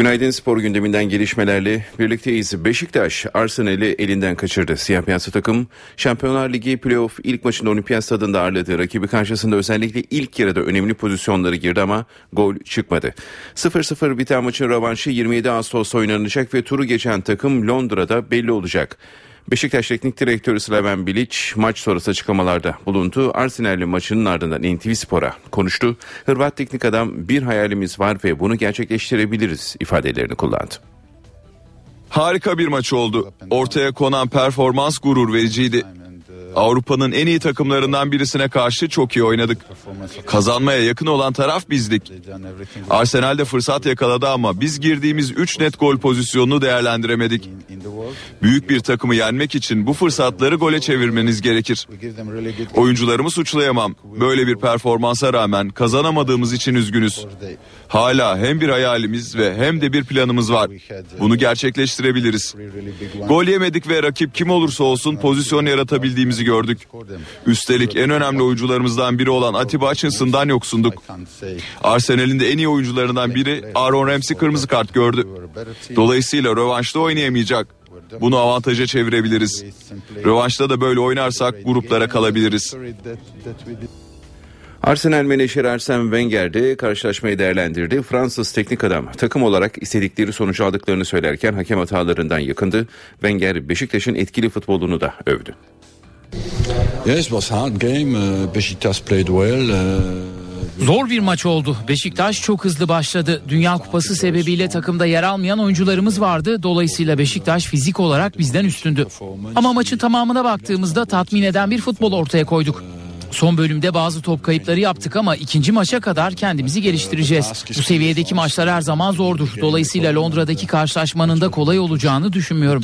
Günaydın spor gündeminden gelişmelerle birlikteyiz. Beşiktaş Arsenal'i elinden kaçırdı. Siyah beyazlı takım Şampiyonlar Ligi playoff ilk maçında olimpiyat stadında ağırladığı rakibi karşısında özellikle ilk yarıda önemli pozisyonları girdi ama gol çıkmadı. 0-0 biten maçın rövanşı 27 Ağustos oynanacak ve turu geçen takım Londra'da belli olacak. Beşiktaş Teknik Direktörü Slaven Bilic maç sonrası açıklamalarda bulundu. Arsenal'li maçının ardından NTV Spor'a konuştu. Hırvat teknik adam bir hayalimiz var ve bunu gerçekleştirebiliriz ifadelerini kullandı. Harika bir maç oldu. Ortaya konan performans gurur vericiydi. Avrupa'nın en iyi takımlarından birisine karşı çok iyi oynadık. Kazanmaya yakın olan taraf bizdik. Arsenal de fırsat yakaladı ama biz girdiğimiz 3 net gol pozisyonunu değerlendiremedik. Büyük bir takımı yenmek için bu fırsatları gole çevirmeniz gerekir. Oyuncularımı suçlayamam. Böyle bir performansa rağmen kazanamadığımız için üzgünüz. Hala hem bir hayalimiz ve hem de bir planımız var. Bunu gerçekleştirebiliriz. Gol yemedik ve rakip kim olursa olsun pozisyon yaratabildiğimizi gördük. Üstelik en önemli oyuncularımızdan biri olan Atiba Hutchinson'dan yoksunduk. Arsenal'in de en iyi oyuncularından biri Aaron Ramsey kırmızı kart gördü. Dolayısıyla rövanşta oynayamayacak. Bunu avantaja çevirebiliriz. Rövanşta da böyle oynarsak gruplara kalabiliriz. Arsenal menajeri Arsene Wenger de karşılaşmayı değerlendirdi. Fransız teknik adam takım olarak istedikleri sonucu aldıklarını söylerken hakem hatalarından yakındı. Wenger Beşiktaş'ın etkili futbolunu da övdü. Yes, was hard game. Uh, Beşiktaş played well. Uh... Zor bir maç oldu. Beşiktaş çok hızlı başladı. Dünya Kupası sebebiyle takımda yer almayan oyuncularımız vardı. Dolayısıyla Beşiktaş fizik olarak bizden üstündü. Ama maçın tamamına baktığımızda tatmin eden bir futbol ortaya koyduk. Son bölümde bazı top kayıpları yaptık ama ikinci maça kadar kendimizi geliştireceğiz. Bu seviyedeki maçlar her zaman zordur. Dolayısıyla Londra'daki karşılaşmanın da kolay olacağını düşünmüyorum.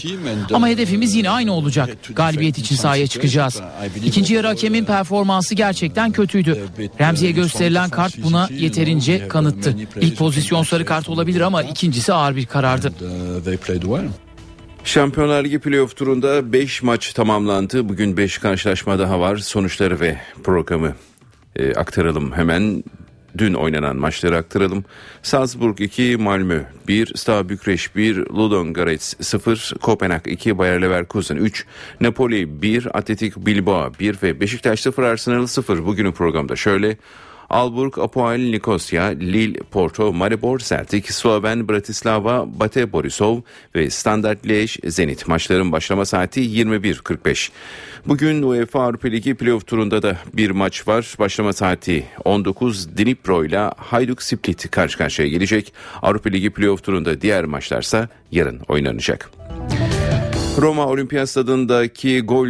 Ama hedefimiz yine aynı olacak. Galibiyet için sahaya çıkacağız. İkinci yarı hakemin performansı gerçekten kötüydü. Remzi'ye gösterilen kart buna yeterince kanıttı. İlk pozisyon sarı kart olabilir ama ikincisi ağır bir karardı. Şampiyonlar Ligi playoff turunda 5 maç tamamlandı. Bugün 5 karşılaşma daha var. Sonuçları ve programı e, aktaralım hemen. Dün oynanan maçları aktaralım. Salzburg 2, Malmö 1, Steaua Bükreş 1, Ludogorets 0, Kopenhag 2, Bayer Leverkusen 3, Napoli 1, Atletik Bilbao 1 ve Beşiktaş 0, Arsenal 0. Bugünün programda şöyle... Alburg, Apoel Nikosya, Lille, Porto, Maribor, Celtic, Sloven, Bratislava, Bate Borisov ve Standard Liège, Zenit. Maçların başlama saati 21.45. Bugün UEFA Avrupa Ligi playoff turunda da bir maç var. Başlama saati 19 Dnipro ile Hajduk Split karşı karşıya gelecek. Avrupa Ligi playoff turunda diğer maçlarsa yarın oynanacak. Roma Olimpiyat Stadındaki gol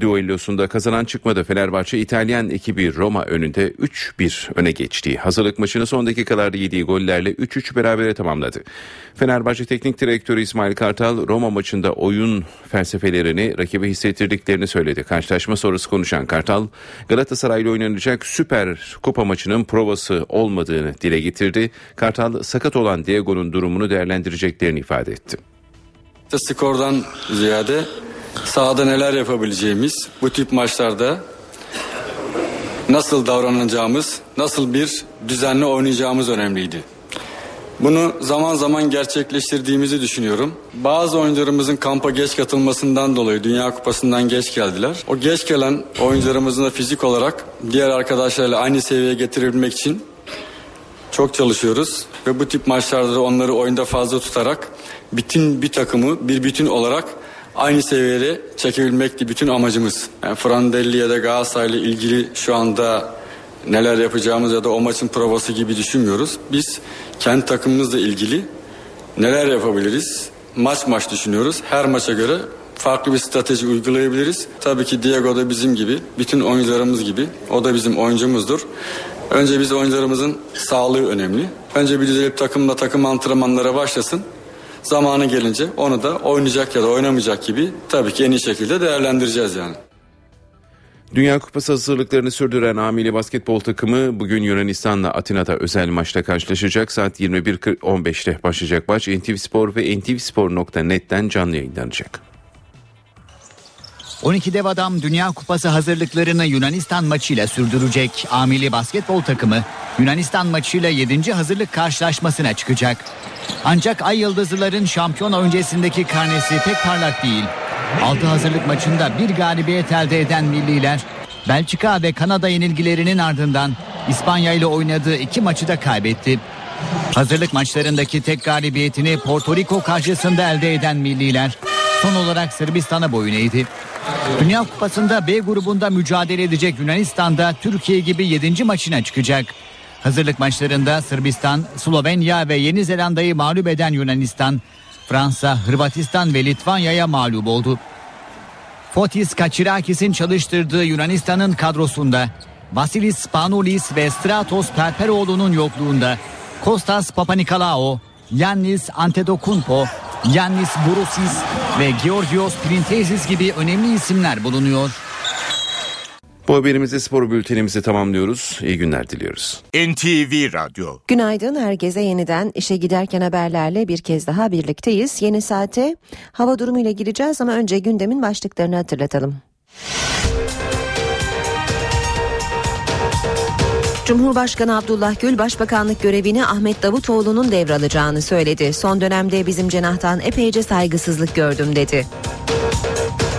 düellosunda kazanan çıkmadı. Fenerbahçe İtalyan ekibi Roma önünde 3-1 öne geçti. Hazırlık maçını son dakikalarda yediği gollerle 3-3 berabere tamamladı. Fenerbahçe Teknik Direktörü İsmail Kartal Roma maçında oyun felsefelerini rakibe hissettirdiklerini söyledi. Karşılaşma sonrası konuşan Kartal Galatasaray'la oynanacak Süper Kupa maçının provası olmadığını dile getirdi. Kartal sakat olan Diego'nun durumunu değerlendireceklerini ifade etti skordan ziyade sahada neler yapabileceğimiz, bu tip maçlarda nasıl davranacağımız, nasıl bir düzenli oynayacağımız önemliydi. Bunu zaman zaman gerçekleştirdiğimizi düşünüyorum. Bazı oyuncularımızın kampa geç katılmasından dolayı Dünya Kupası'ndan geç geldiler. O geç gelen oyuncularımızın da fizik olarak diğer arkadaşlarla aynı seviyeye getirebilmek için çok çalışıyoruz. Ve bu tip maçlarda da onları oyunda fazla tutarak bütün bir takımı bir bütün olarak aynı seviyede çekebilmekti bütün amacımız. Yani Frandelli ya da Galatasaray'la ilgili şu anda neler yapacağımız ya da o maçın provası gibi düşünmüyoruz. Biz kendi takımımızla ilgili neler yapabiliriz? Maç maç düşünüyoruz. Her maça göre farklı bir strateji uygulayabiliriz. Tabii ki Diego da bizim gibi, bütün oyuncularımız gibi. O da bizim oyuncumuzdur. Önce biz oyuncularımızın sağlığı önemli. Önce bir düzelip takımla takım antrenmanlara başlasın. Zamanı gelince onu da oynayacak ya da oynamayacak gibi tabii ki en iyi şekilde değerlendireceğiz yani. Dünya Kupası hazırlıklarını sürdüren Amili basketbol takımı bugün Yunanistan'la Atina'da özel maçta karşılaşacak. Saat 21.15'te başlayacak maç NTV Spor ve ntvspor.net'ten canlı yayınlanacak. 12 dev adam Dünya Kupası hazırlıklarını Yunanistan maçıyla sürdürecek. Amili basketbol takımı Yunanistan maçıyla 7. hazırlık karşılaşmasına çıkacak. Ancak Ay Yıldızlıların şampiyon öncesindeki karnesi pek parlak değil. Altı hazırlık maçında bir galibiyet elde eden milliler Belçika ve Kanada yenilgilerinin ardından İspanya ile oynadığı iki maçı da kaybetti. Hazırlık maçlarındaki tek galibiyetini Porto Rico karşısında elde eden milliler son olarak Sırbistan'a boyun eğdi. Dünya Kupası'nda B grubunda mücadele edecek Yunanistan'da Türkiye gibi 7. maçına çıkacak. Hazırlık maçlarında Sırbistan, Slovenya ve Yeni Zelanda'yı mağlup eden Yunanistan, Fransa, Hırvatistan ve Litvanya'ya mağlup oldu. Fotis Kaçirakis'in çalıştırdığı Yunanistan'ın kadrosunda Vasilis Spanoulis ve Stratos Perperoğlu'nun yokluğunda Kostas Papanikolaou, Yannis Antetokounmpo, Yannis Bourousis ve Georgios Printezis gibi önemli isimler bulunuyor. Bu haberimizde spor bültenimizi tamamlıyoruz. İyi günler diliyoruz. NTV Radyo. Günaydın herkese yeniden işe giderken haberlerle bir kez daha birlikteyiz. Yeni saate hava durumuyla gireceğiz ama önce gündemin başlıklarını hatırlatalım. Cumhurbaşkanı Abdullah Gül Başbakanlık görevini Ahmet Davutoğlu'nun devralacağını söyledi. Son dönemde bizim cenahtan epeyce saygısızlık gördüm dedi.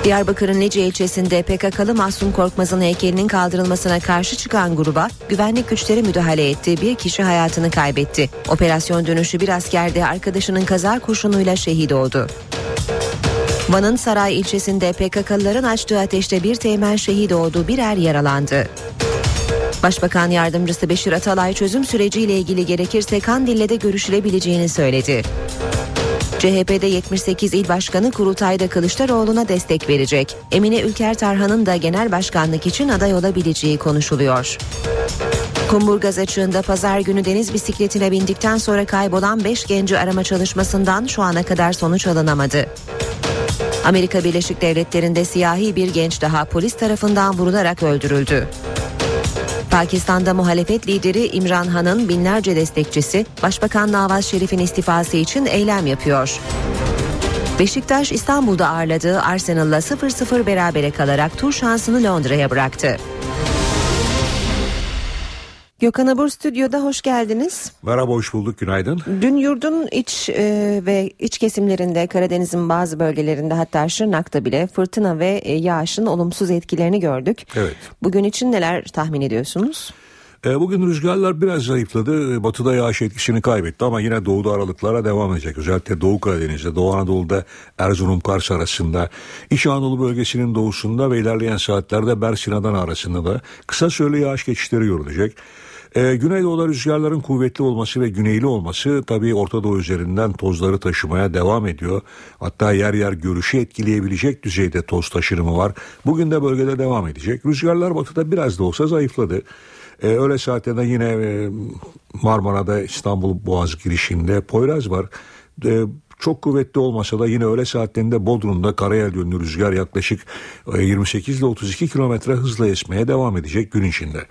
Diyarbakır'ın Lice ilçesinde PKK'lı Mahsun Korkmaz'ın heykelinin kaldırılmasına karşı çıkan gruba güvenlik güçleri müdahale etti. Bir kişi hayatını kaybetti. Operasyon dönüşü bir asker de arkadaşının kaza kurşunuyla şehit oldu. Van'ın Saray ilçesinde PKK'lıların açtığı ateşte bir teğmen şehit oldu, bir er yaralandı. Başbakan Yardımcısı Beşir Atalay çözüm süreciyle ilgili gerekirse Kandil'le de görüşülebileceğini söyledi. CHP'de 78 il başkanı kurultayda Kılıçdaroğlu'na destek verecek. Emine Ülker Tarhan'ın da genel başkanlık için aday olabileceği konuşuluyor. Kumburgaz açığında pazar günü deniz bisikletine bindikten sonra kaybolan 5 genci arama çalışmasından şu ana kadar sonuç alınamadı. Amerika Birleşik Devletleri'nde siyahi bir genç daha polis tarafından vurularak öldürüldü. Pakistan'da muhalefet lideri İmran Han'ın binlerce destekçisi Başbakan Nawaz Şerif'in istifası için eylem yapıyor. Beşiktaş İstanbul'da ağırladığı Arsenal'la 0-0 berabere kalarak tur şansını Londra'ya bıraktı. Gökhan Abur stüdyoda hoş geldiniz. Merhaba hoş bulduk günaydın. Dün yurdun iç e, ve iç kesimlerinde Karadeniz'in bazı bölgelerinde hatta Şırnak'ta bile fırtına ve e, yağışın olumsuz etkilerini gördük. Evet. Bugün için neler tahmin ediyorsunuz? E, bugün rüzgarlar biraz zayıfladı. E, batıda yağış etkisini kaybetti ama yine doğuda aralıklara devam edecek. Özellikle Doğu Karadeniz'de, Doğu Anadolu'da Erzurum Kars arasında, İç Anadolu bölgesinin doğusunda ve ilerleyen saatlerde Bersin Adana arasında da kısa süreli yağış geçişleri görülecek. Ee, Güneydoğu'da rüzgarların kuvvetli olması ve güneyli olması tabii Orta Doğu üzerinden tozları taşımaya devam ediyor. Hatta yer yer görüşü etkileyebilecek düzeyde toz taşınımı var. Bugün de bölgede devam edecek. Rüzgarlar batıda biraz da olsa zayıfladı. Ee, öğle saatlerinde yine e, Marmara'da İstanbul Boğaz girişinde Poyraz var. Ee, çok kuvvetli olmasa da yine öğle saatlerinde Bodrum'da karayel yönlü rüzgar yaklaşık 28 e, ile 32 kilometre hızla esmeye devam edecek gün içinde.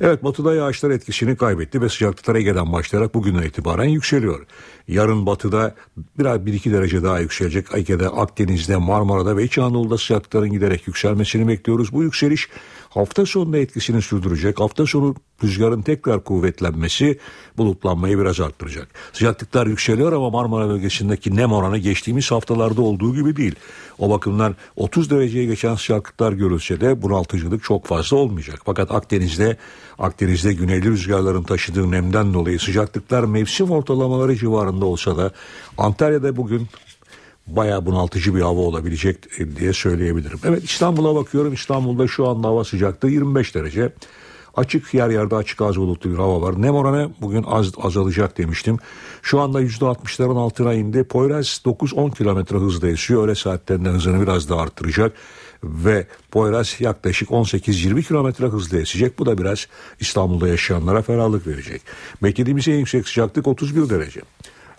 Evet batıda yağışlar etkisini kaybetti ve sıcaklıklar Ege'den başlayarak bugünden itibaren yükseliyor. Yarın batıda biraz 1-2 derece daha yükselecek. Ege'de, Akdeniz'de, Marmara'da ve İç Anadolu'da sıcaklıkların giderek yükselmesini bekliyoruz. Bu yükseliş hafta sonunda etkisini sürdürecek. Hafta sonu rüzgarın tekrar kuvvetlenmesi bulutlanmayı biraz arttıracak. Sıcaklıklar yükseliyor ama Marmara bölgesindeki nem oranı geçtiğimiz haftalarda olduğu gibi değil. O bakımdan 30 dereceye geçen sıcaklıklar görülse de bunaltıcılık çok fazla olmayacak. Fakat Akdeniz'de Akdeniz'de güneyli rüzgarların taşıdığı nemden dolayı sıcaklıklar mevsim ortalamaları civarında olsa da Antalya'da bugün bayağı bunaltıcı bir hava olabilecek e, diye söyleyebilirim. Evet İstanbul'a bakıyorum. İstanbul'da şu anda hava sıcaklığı 25 derece. Açık yer yerde açık az bulutlu bir hava var. Nem oranı bugün az azalacak demiştim. Şu anda %60'ların altına indi. Poyraz 9-10 kilometre hızla esiyor. Öğle saatlerinde hızını biraz daha arttıracak. Ve Poyraz yaklaşık 18-20 kilometre hızla esecek. Bu da biraz İstanbul'da yaşayanlara ferahlık verecek. Beklediğimiz en yüksek sıcaklık 31 derece.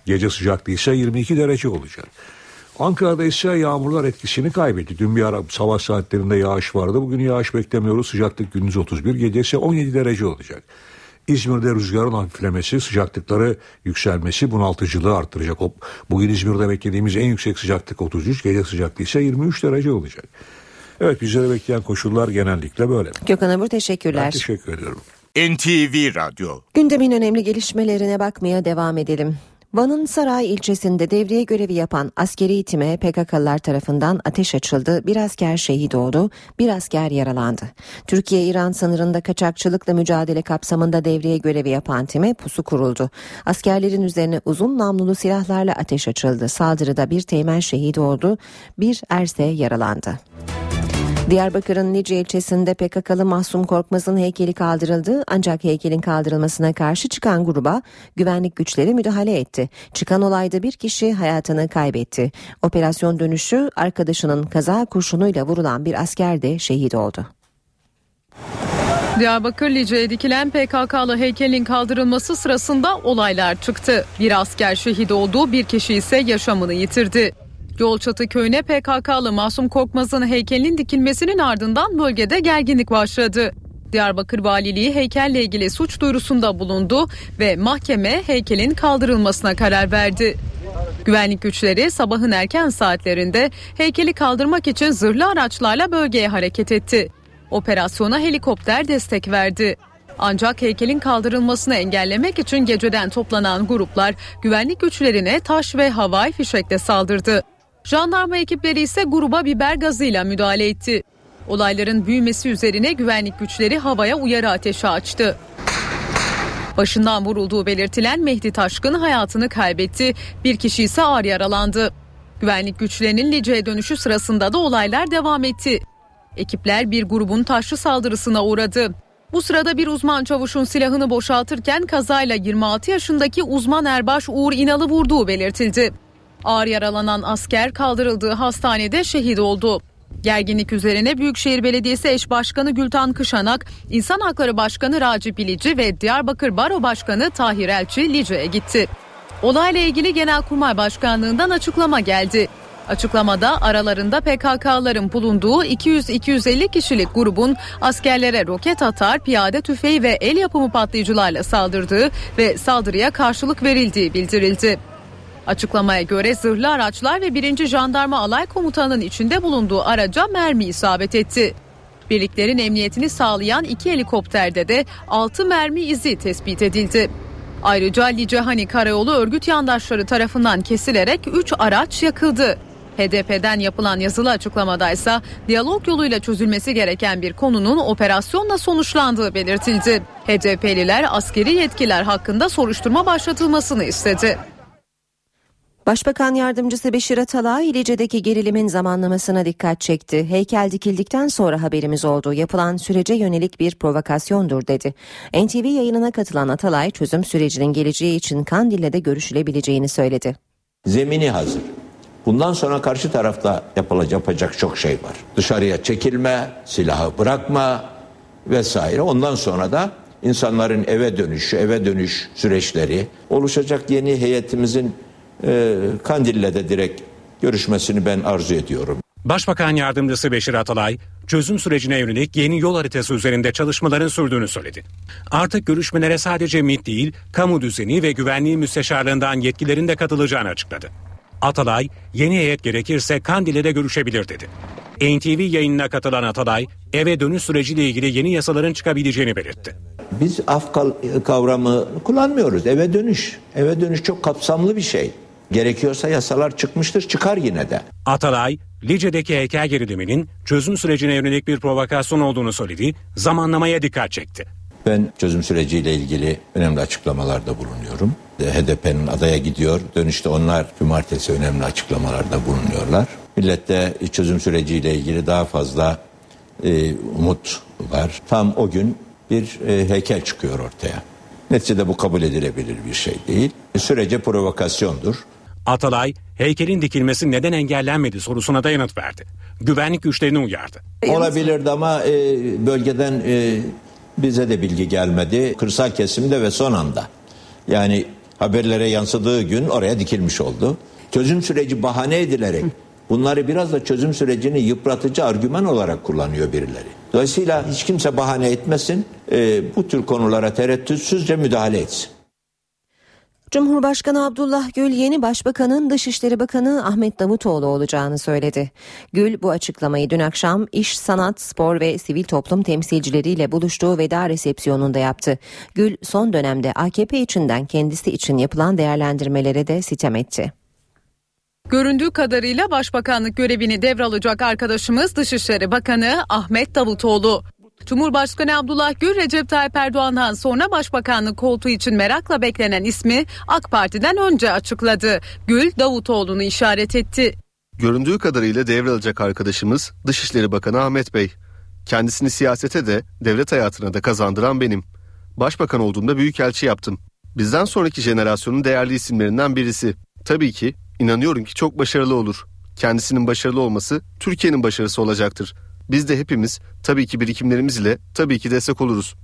Gece sıcaklığı ise 22 derece olacak. Ankara'da ise yağmurlar etkisini kaybetti. Dün bir ara sabah saatlerinde yağış vardı. Bugün yağış beklemiyoruz. Sıcaklık gündüz 31, gecesi 17 derece olacak. İzmir'de rüzgarın hafiflemesi, sıcaklıkları yükselmesi bunaltıcılığı arttıracak. Bugün İzmir'de beklediğimiz en yüksek sıcaklık 33, gece sıcaklığı ise 23 derece olacak. Evet bizleri bekleyen koşullar genellikle böyle. Gökhan Abur teşekkürler. Ben teşekkür ediyorum. NTV Radyo. Gündemin önemli gelişmelerine bakmaya devam edelim. Van'ın Saray ilçesinde devriye görevi yapan askeri time PKK'lılar tarafından ateş açıldı. Bir asker şehit oldu, bir asker yaralandı. Türkiye-İran sınırında kaçakçılıkla mücadele kapsamında devriye görevi yapan time pusu kuruldu. Askerlerin üzerine uzun namlulu silahlarla ateş açıldı. Saldırıda bir teğmen şehit oldu, bir erse yaralandı. Diyarbakır'ın Nice ilçesinde PKK'lı Mahsum Korkmaz'ın heykeli kaldırıldı ancak heykelin kaldırılmasına karşı çıkan gruba güvenlik güçleri müdahale etti. Çıkan olayda bir kişi hayatını kaybetti. Operasyon dönüşü arkadaşının kaza kurşunuyla vurulan bir asker de şehit oldu. Diyarbakır Lice'ye dikilen PKK'lı heykelin kaldırılması sırasında olaylar çıktı. Bir asker şehit oldu, bir kişi ise yaşamını yitirdi. Yolçatı köyüne PKK'lı Masum Korkmaz'ın heykelinin dikilmesinin ardından bölgede gerginlik başladı. Diyarbakır Valiliği heykelle ilgili suç duyurusunda bulundu ve mahkeme heykelin kaldırılmasına karar verdi. Güvenlik güçleri sabahın erken saatlerinde heykeli kaldırmak için zırhlı araçlarla bölgeye hareket etti. Operasyona helikopter destek verdi. Ancak heykelin kaldırılmasını engellemek için geceden toplanan gruplar güvenlik güçlerine taş ve havai fişekle saldırdı. Jandarma ekipleri ise gruba biber gazıyla müdahale etti. Olayların büyümesi üzerine güvenlik güçleri havaya uyarı ateşi açtı. Başından vurulduğu belirtilen Mehdi Taşkın hayatını kaybetti. Bir kişi ise ağır yaralandı. Güvenlik güçlerinin Lice'ye dönüşü sırasında da olaylar devam etti. Ekipler bir grubun taşlı saldırısına uğradı. Bu sırada bir uzman çavuşun silahını boşaltırken kazayla 26 yaşındaki uzman erbaş Uğur İnal'ı vurduğu belirtildi. Ağır yaralanan asker kaldırıldığı hastanede şehit oldu. Gerginlik üzerine Büyükşehir Belediyesi eş başkanı Gültan Kışanak, İnsan Hakları Başkanı Raci Bilici ve Diyarbakır Baro Başkanı Tahir Elçi Lice'ye gitti. Olayla ilgili Genelkurmay Başkanlığından açıklama geldi. Açıklamada aralarında PKK'ların bulunduğu 200-250 kişilik grubun askerlere roket atar, piyade tüfeği ve el yapımı patlayıcılarla saldırdığı ve saldırıya karşılık verildiği bildirildi. Açıklamaya göre zırhlı araçlar ve 1. Jandarma Alay Komutanı'nın içinde bulunduğu araca mermi isabet etti. Birliklerin emniyetini sağlayan iki helikopterde de 6 mermi izi tespit edildi. Ayrıca Licehani Karayolu örgüt yandaşları tarafından kesilerek 3 araç yakıldı. HDP'den yapılan yazılı açıklamada ise diyalog yoluyla çözülmesi gereken bir konunun operasyonla sonuçlandığı belirtildi. HDP'liler askeri yetkiler hakkında soruşturma başlatılmasını istedi. Başbakan Yardımcısı Beşir Atalay İlice'deki gerilimin zamanlamasına dikkat çekti. Heykel dikildikten sonra haberimiz oldu. Yapılan sürece yönelik bir provokasyondur dedi. NTV yayınına katılan Atalay çözüm sürecinin geleceği için Kandil'le de görüşülebileceğini söyledi. Zemini hazır. Bundan sonra karşı tarafta yapılacak, yapacak çok şey var. Dışarıya çekilme, silahı bırakma vesaire. Ondan sonra da insanların eve dönüşü, eve dönüş süreçleri, oluşacak yeni heyetimizin e, Kandil'le de direkt görüşmesini ben arzu ediyorum. Başbakan Yardımcısı Beşir Atalay, çözüm sürecine yönelik yeni yol haritası üzerinde çalışmaların sürdüğünü söyledi. Artık görüşmelere sadece MİT değil, kamu düzeni ve güvenliği müsteşarlığından yetkilerin de katılacağını açıkladı. Atalay, yeni heyet gerekirse Kandil'e de görüşebilir dedi. NTV yayınına katılan Atalay, eve dönüş süreciyle ilgili yeni yasaların çıkabileceğini belirtti. Biz af kavramı kullanmıyoruz. Eve dönüş. Eve dönüş çok kapsamlı bir şey. Gerekiyorsa yasalar çıkmıştır çıkar yine de. Atalay, Lice'deki heykel geriliminin çözüm sürecine yönelik bir provokasyon olduğunu söyledi, zamanlamaya dikkat çekti. Ben çözüm süreciyle ilgili önemli açıklamalarda bulunuyorum. HDP'nin adaya gidiyor. Dönüşte onlar cumartesi önemli açıklamalarda bulunuyorlar. Millette çözüm süreciyle ilgili daha fazla e, umut var. Tam o gün bir e, heykel çıkıyor ortaya. Neticede bu kabul edilebilir bir şey değil. Sürece provokasyondur. Atalay, heykelin dikilmesi neden engellenmedi sorusuna da yanıt verdi. Güvenlik güçlerini uyardı. Olabilirdi ama e, bölgeden e, bize de bilgi gelmedi. Kırsal kesimde ve son anda. Yani haberlere yansıdığı gün oraya dikilmiş oldu. Çözüm süreci bahane edilerek bunları biraz da çözüm sürecini yıpratıcı argüman olarak kullanıyor birileri. Dolayısıyla hiç kimse bahane etmesin. E, bu tür konulara tereddütsüzce müdahale etsin. Cumhurbaşkanı Abdullah Gül yeni başbakanın Dışişleri Bakanı Ahmet Davutoğlu olacağını söyledi. Gül bu açıklamayı dün akşam iş, sanat, spor ve sivil toplum temsilcileriyle buluştuğu veda resepsiyonunda yaptı. Gül son dönemde AKP içinden kendisi için yapılan değerlendirmelere de sitem etti. Göründüğü kadarıyla başbakanlık görevini devralacak arkadaşımız Dışişleri Bakanı Ahmet Davutoğlu. Cumhurbaşkanı Abdullah Gül Recep Tayyip Erdoğan'dan sonra başbakanlık koltuğu için merakla beklenen ismi AK Parti'den önce açıkladı. Gül Davutoğlu'nu işaret etti. Göründüğü kadarıyla devralacak arkadaşımız Dışişleri Bakanı Ahmet Bey. Kendisini siyasete de devlet hayatına da kazandıran benim. Başbakan olduğumda büyükelçi yaptım. Bizden sonraki jenerasyonun değerli isimlerinden birisi. Tabii ki inanıyorum ki çok başarılı olur. Kendisinin başarılı olması Türkiye'nin başarısı olacaktır. Biz de hepimiz tabii ki birikimlerimiz ile tabii ki destek oluruz.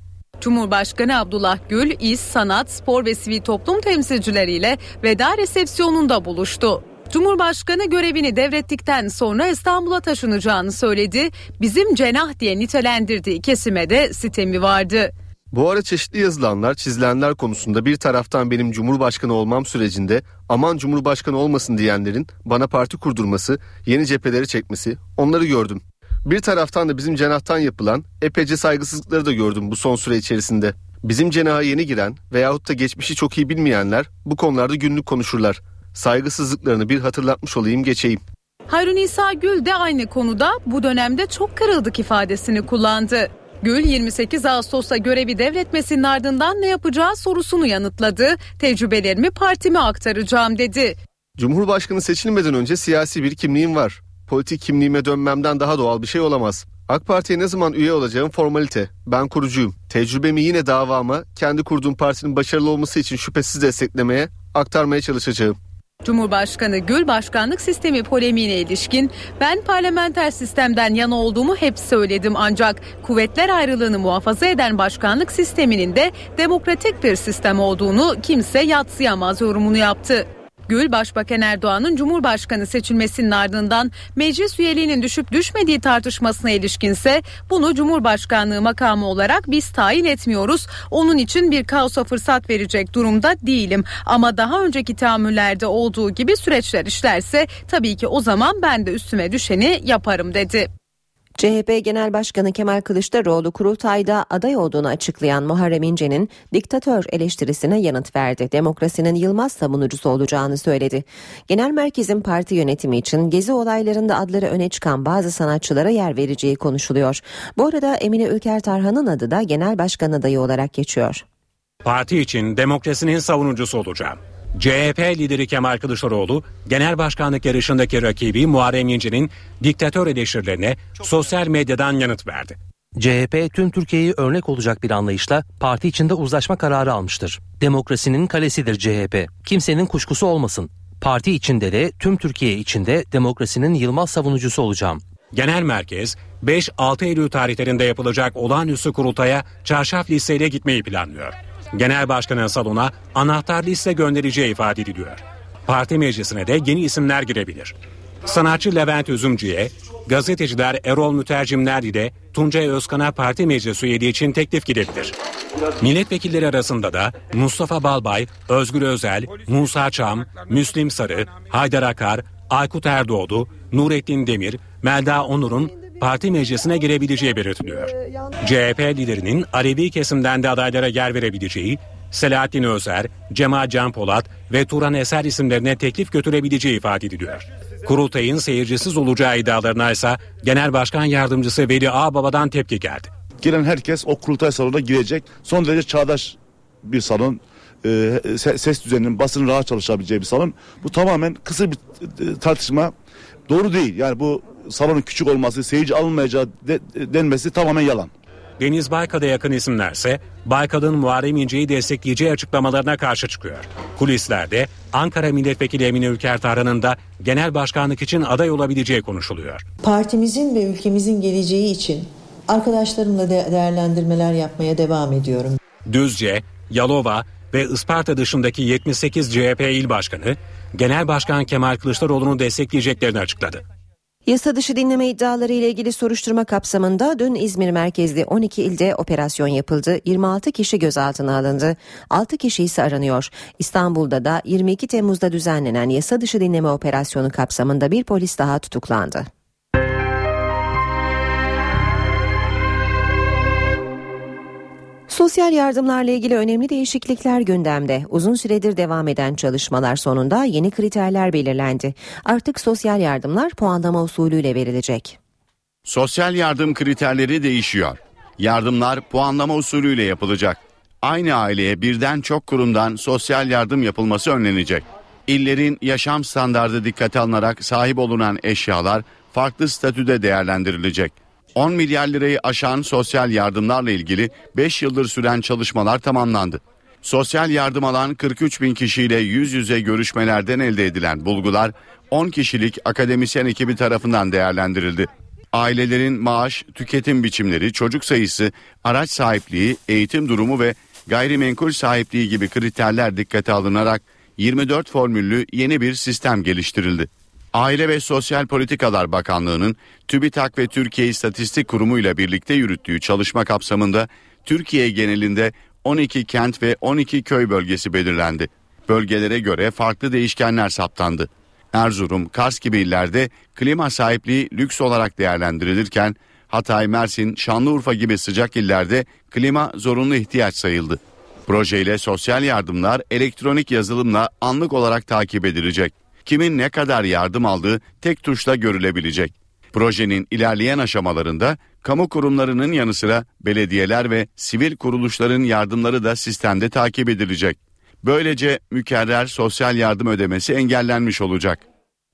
Cumhurbaşkanı Abdullah Gül, İş, Sanat, Spor ve Sivil Toplum temsilcileriyle veda resepsiyonunda buluştu. Cumhurbaşkanı görevini devrettikten sonra İstanbul'a taşınacağını söyledi. Bizim cenah diye nitelendirdiği kesime de sitemi vardı. Bu ara çeşitli yazılanlar, çizilenler konusunda bir taraftan benim Cumhurbaşkanı olmam sürecinde aman Cumhurbaşkanı olmasın diyenlerin bana parti kurdurması, yeni cepheleri çekmesi, onları gördüm. Bir taraftan da bizim cenahtan yapılan epeyce saygısızlıkları da gördüm bu son süre içerisinde. Bizim cenaha yeni giren veyahut da geçmişi çok iyi bilmeyenler bu konularda günlük konuşurlar. Saygısızlıklarını bir hatırlatmış olayım geçeyim. Hayrun İsa Gül de aynı konuda bu dönemde çok kırıldık ifadesini kullandı. Gül 28 Ağustos'ta görevi devretmesinin ardından ne yapacağı sorusunu yanıtladı. Tecrübelerimi partime aktaracağım dedi. Cumhurbaşkanı seçilmeden önce siyasi bir kimliğim var. Politik kimliğime dönmemden daha doğal bir şey olamaz. AK Parti'ye ne zaman üye olacağım formalite. Ben kurucuyum. Tecrübemi yine davama, kendi kurduğum partinin başarılı olması için şüphesiz desteklemeye, aktarmaya çalışacağım. Cumhurbaşkanı Gül başkanlık sistemi polemiğine ilişkin ben parlamenter sistemden yana olduğumu hep söyledim ancak kuvvetler ayrılığını muhafaza eden başkanlık sisteminin de demokratik bir sistem olduğunu kimse yatsıyamaz yorumunu yaptı. Gül, Başbakan Erdoğan'ın Cumhurbaşkanı seçilmesinin ardından meclis üyeliğinin düşüp düşmediği tartışmasına ilişkinse bunu Cumhurbaşkanlığı makamı olarak biz tayin etmiyoruz. Onun için bir kaosa fırsat verecek durumda değilim. Ama daha önceki tahammüllerde olduğu gibi süreçler işlerse tabii ki o zaman ben de üstüme düşeni yaparım dedi. CHP Genel Başkanı Kemal Kılıçdaroğlu kurultayda aday olduğunu açıklayan Muharrem İnce'nin diktatör eleştirisine yanıt verdi. Demokrasinin yılmaz savunucusu olacağını söyledi. Genel merkezin parti yönetimi için gezi olaylarında adları öne çıkan bazı sanatçılara yer vereceği konuşuluyor. Bu arada Emine Ülker Tarhan'ın adı da genel başkan adayı olarak geçiyor. Parti için demokrasinin savunucusu olacağım. CHP lideri Kemal Kılıçdaroğlu, genel başkanlık yarışındaki rakibi Muharrem İnce'nin diktatör eleştirilerine sosyal medyadan yanıt verdi. CHP tüm Türkiye'yi örnek olacak bir anlayışla parti içinde uzlaşma kararı almıştır. Demokrasinin kalesidir CHP. Kimsenin kuşkusu olmasın. Parti içinde de tüm Türkiye içinde demokrasinin yılmaz savunucusu olacağım. Genel merkez 5-6 Eylül tarihlerinde yapılacak olağanüstü kurultaya çarşaf listeyle gitmeyi planlıyor. Genel başkanın salona anahtar liste göndereceği ifade ediliyor. Parti meclisine de yeni isimler girebilir. Sanatçı Levent Üzümcü'ye, gazeteciler Erol Mütercimler ile Tuncay Özkan'a parti meclis üyeliği için teklif gidebilir. Milletvekilleri arasında da Mustafa Balbay, Özgür Özel, Musa Çam, Müslim Sarı, Haydar Akar, Aykut Erdoğdu, Nurettin Demir, Melda Onur'un parti meclisine girebileceği belirtiliyor. CHP liderinin Alevi kesimden de adaylara yer verebileceği, Selahattin Özer, Cemal Can Polat ve Turan Eser isimlerine teklif götürebileceği ifade ediliyor. Kurultayın seyircisiz olacağı iddialarına ise Genel Başkan Yardımcısı Veli Ağbaba'dan tepki geldi. Giren herkes o kurultay salonuna girecek. Son derece çağdaş bir salon. Ee, ses düzeninin basının rahat çalışabileceği bir salon. Bu tamamen kısa bir e, tartışma. Doğru değil. Yani bu salonun küçük olması, seyirci alınmayacağı de, denmesi tamamen yalan. Deniz Baykal'a yakın isimlerse Baykal'ın Muharrem İnce'yi destekleyeceği açıklamalarına karşı çıkıyor. Kulislerde Ankara Milletvekili Emine Ülker Tarhan'ın da genel başkanlık için aday olabileceği konuşuluyor. Partimizin ve ülkemizin geleceği için arkadaşlarımla de değerlendirmeler yapmaya devam ediyorum. Düzce, Yalova ve Isparta dışındaki 78 CHP il başkanı Genel Başkan Kemal Kılıçdaroğlu'nu destekleyeceklerini açıkladı. Yasa dışı dinleme iddiaları ile ilgili soruşturma kapsamında dün İzmir merkezli 12 ilde operasyon yapıldı. 26 kişi gözaltına alındı. 6 kişi ise aranıyor. İstanbul'da da 22 Temmuz'da düzenlenen yasa dışı dinleme operasyonu kapsamında bir polis daha tutuklandı. Sosyal yardımlarla ilgili önemli değişiklikler gündemde. Uzun süredir devam eden çalışmalar sonunda yeni kriterler belirlendi. Artık sosyal yardımlar puanlama usulüyle verilecek. Sosyal yardım kriterleri değişiyor. Yardımlar puanlama usulüyle yapılacak. Aynı aileye birden çok kurumdan sosyal yardım yapılması önlenecek. İllerin yaşam standardı dikkate alınarak sahip olunan eşyalar farklı statüde değerlendirilecek. 10 milyar lirayı aşan sosyal yardımlarla ilgili 5 yıldır süren çalışmalar tamamlandı. Sosyal yardım alan 43 bin kişiyle yüz yüze görüşmelerden elde edilen bulgular 10 kişilik akademisyen ekibi tarafından değerlendirildi. Ailelerin maaş, tüketim biçimleri, çocuk sayısı, araç sahipliği, eğitim durumu ve gayrimenkul sahipliği gibi kriterler dikkate alınarak 24 formüllü yeni bir sistem geliştirildi. Aile ve Sosyal Politikalar Bakanlığı'nın TÜBİTAK ve Türkiye İstatistik Kurumu ile birlikte yürüttüğü çalışma kapsamında Türkiye genelinde 12 kent ve 12 köy bölgesi belirlendi. Bölgelere göre farklı değişkenler saptandı. Erzurum, Kars gibi illerde klima sahipliği lüks olarak değerlendirilirken Hatay, Mersin, Şanlıurfa gibi sıcak illerde klima zorunlu ihtiyaç sayıldı. Projeyle sosyal yardımlar elektronik yazılımla anlık olarak takip edilecek kimin ne kadar yardım aldığı tek tuşla görülebilecek. Projenin ilerleyen aşamalarında kamu kurumlarının yanı sıra belediyeler ve sivil kuruluşların yardımları da sistemde takip edilecek. Böylece mükerrer sosyal yardım ödemesi engellenmiş olacak.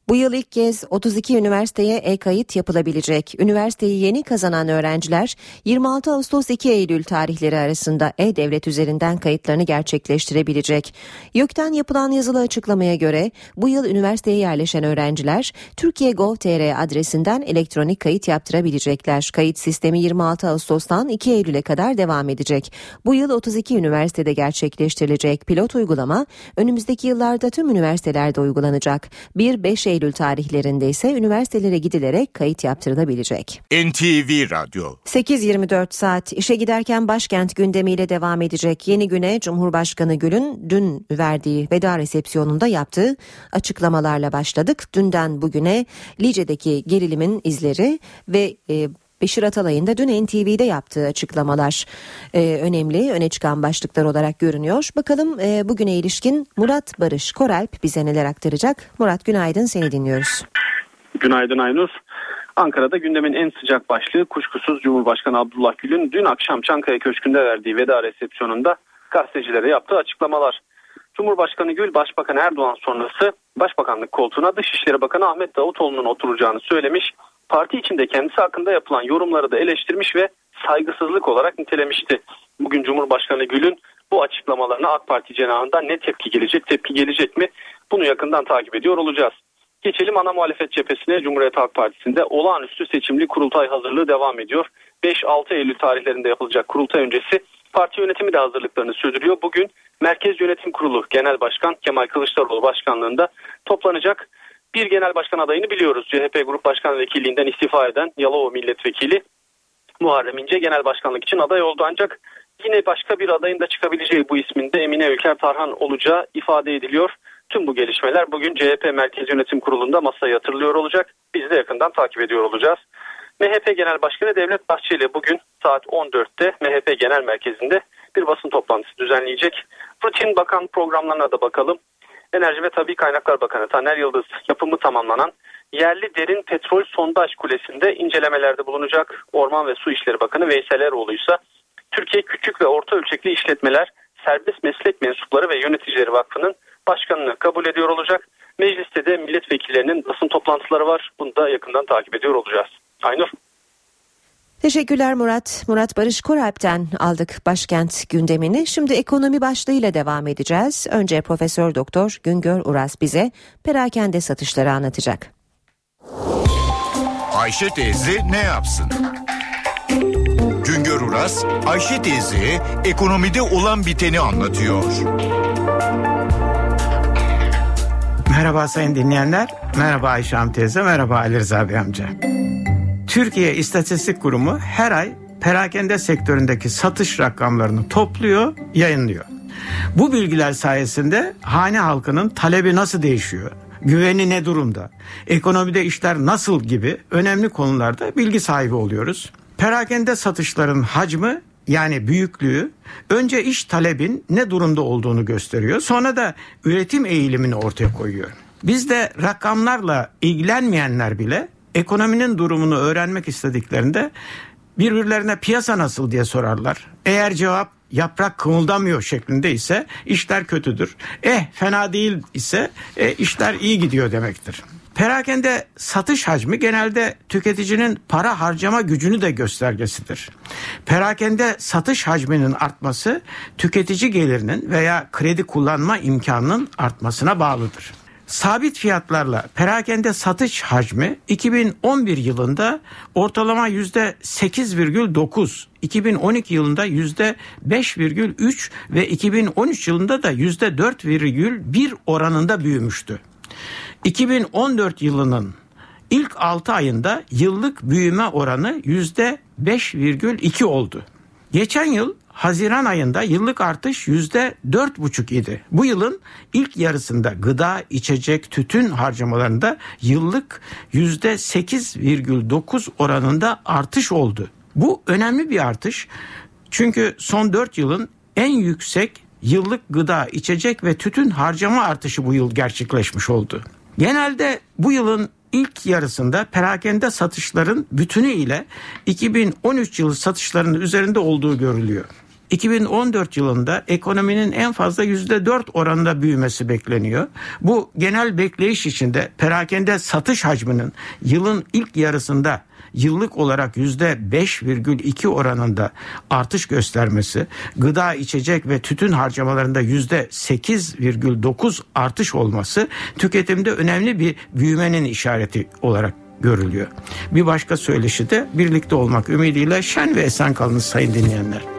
Bu yıl ilk kez 32 üniversiteye e-kayıt yapılabilecek. Üniversiteyi yeni kazanan öğrenciler 26 Ağustos 2 Eylül tarihleri arasında e-devlet üzerinden kayıtlarını gerçekleştirebilecek. YÖK'ten yapılan yazılı açıklamaya göre bu yıl üniversiteye yerleşen öğrenciler Türkiye Gov.tr adresinden elektronik kayıt yaptırabilecekler. Kayıt sistemi 26 Ağustos'tan 2 Eylül'e kadar devam edecek. Bu yıl 32 üniversitede gerçekleştirilecek pilot uygulama önümüzdeki yıllarda tüm üniversitelerde uygulanacak. 1-5 Eylül Eylül tarihlerinde ise üniversitelere gidilerek kayıt yaptırılabilecek. NTV Radyo 8.24 saat işe giderken başkent gündemiyle devam edecek. Yeni güne Cumhurbaşkanı Gül'ün dün verdiği veda resepsiyonunda yaptığı açıklamalarla başladık. Dünden bugüne Lice'deki gerilimin izleri ve e, Beşir Atalay'ın da dün NTV'de yaptığı açıklamalar e, önemli, öne çıkan başlıklar olarak görünüyor. Bakalım e, bugüne ilişkin Murat Barış Koralp bize neler aktaracak. Murat günaydın seni dinliyoruz. Günaydın Aynur. Ankara'da gündemin en sıcak başlığı kuşkusuz Cumhurbaşkanı Abdullah Gül'ün dün akşam Çankaya Köşkü'nde verdiği veda resepsiyonunda gazetecilere yaptığı açıklamalar. Cumhurbaşkanı Gül Başbakan Erdoğan sonrası Başbakanlık koltuğuna Dışişleri Bakanı Ahmet Davutoğlu'nun oturacağını söylemiş parti içinde kendisi hakkında yapılan yorumları da eleştirmiş ve saygısızlık olarak nitelemişti. Bugün Cumhurbaşkanı Gül'ün bu açıklamalarına AK Parti cenahından ne tepki gelecek, tepki gelecek mi? Bunu yakından takip ediyor olacağız. Geçelim ana muhalefet cephesine Cumhuriyet Halk Partisi'nde olağanüstü seçimli kurultay hazırlığı devam ediyor. 5-6 Eylül tarihlerinde yapılacak kurultay öncesi parti yönetimi de hazırlıklarını sürdürüyor. Bugün Merkez Yönetim Kurulu Genel Başkan Kemal Kılıçdaroğlu başkanlığında toplanacak. Bir genel başkan adayını biliyoruz. CHP Grup Başkan Vekilliğinden istifa eden Yalova Milletvekili Muharrem İnce genel başkanlık için aday oldu ancak yine başka bir adayın da çıkabileceği bu isminde Emine Ülker Tarhan olacağı ifade ediliyor. Tüm bu gelişmeler bugün CHP Merkez Yönetim Kurulu'nda masaya yatırılıyor olacak. Biz de yakından takip ediyor olacağız. MHP Genel Başkanı Devlet Bahçeli bugün saat 14'te MHP Genel Merkezi'nde bir basın toplantısı düzenleyecek. Rutin bakan programlarına da bakalım. Enerji ve Tabi Kaynaklar Bakanı Taner Yıldız yapımı tamamlanan yerli derin petrol sondaj kulesinde incelemelerde bulunacak. Orman ve Su İşleri Bakanı Veysel Eroğlu ise Türkiye Küçük ve Orta Ölçekli İşletmeler Serbest Meslek Mensupları ve Yöneticileri Vakfı'nın başkanını kabul ediyor olacak. Mecliste de milletvekillerinin basın toplantıları var. Bunu da yakından takip ediyor olacağız. Aynur. Teşekkürler Murat. Murat Barış Koralp'ten aldık başkent gündemini. Şimdi ekonomi başlığıyla devam edeceğiz. Önce Profesör Doktor Güngör Uras bize perakende satışları anlatacak. Ayşe teyze ne yapsın? Güngör Uras, Ayşe teyze ekonomide olan biteni anlatıyor. Merhaba sayın dinleyenler. Merhaba Ayşe Hanım teyze. Merhaba Ali Rıza Bey amca. Türkiye İstatistik Kurumu her ay perakende sektöründeki satış rakamlarını topluyor, yayınlıyor. Bu bilgiler sayesinde hane halkının talebi nasıl değişiyor? Güveni ne durumda? Ekonomide işler nasıl gibi önemli konularda bilgi sahibi oluyoruz. Perakende satışların hacmi yani büyüklüğü önce iş talebin ne durumda olduğunu gösteriyor. Sonra da üretim eğilimini ortaya koyuyor. Biz de rakamlarla ilgilenmeyenler bile ekonominin durumunu öğrenmek istediklerinde birbirlerine piyasa nasıl diye sorarlar. Eğer cevap yaprak kımıldamıyor şeklinde ise işler kötüdür. Eh fena değil ise e, işler iyi gidiyor demektir. Perakende satış hacmi genelde tüketicinin para harcama gücünü de göstergesidir. Perakende satış hacminin artması tüketici gelirinin veya kredi kullanma imkanının artmasına bağlıdır. Sabit fiyatlarla perakende satış hacmi 2011 yılında ortalama %8,9, 2012 yılında %5,3 ve 2013 yılında da %4,1 oranında büyümüştü. 2014 yılının ilk 6 ayında yıllık büyüme oranı %5,2 oldu. Geçen yıl Haziran ayında yıllık artış yüzde dört buçuk idi. Bu yılın ilk yarısında gıda, içecek, tütün harcamalarında yıllık yüzde sekiz virgül dokuz oranında artış oldu. Bu önemli bir artış. Çünkü son dört yılın en yüksek yıllık gıda, içecek ve tütün harcama artışı bu yıl gerçekleşmiş oldu. Genelde bu yılın ilk yarısında perakende satışların bütünü ile 2013 yılı satışlarının üzerinde olduğu görülüyor. 2014 yılında ekonominin en fazla %4 oranında büyümesi bekleniyor. Bu genel bekleyiş içinde perakende satış hacminin yılın ilk yarısında yıllık olarak %5,2 oranında artış göstermesi, gıda, içecek ve tütün harcamalarında %8,9 artış olması tüketimde önemli bir büyümenin işareti olarak görülüyor. Bir başka söyleşi de birlikte olmak ümidiyle şen ve esen kalın sayın dinleyenler.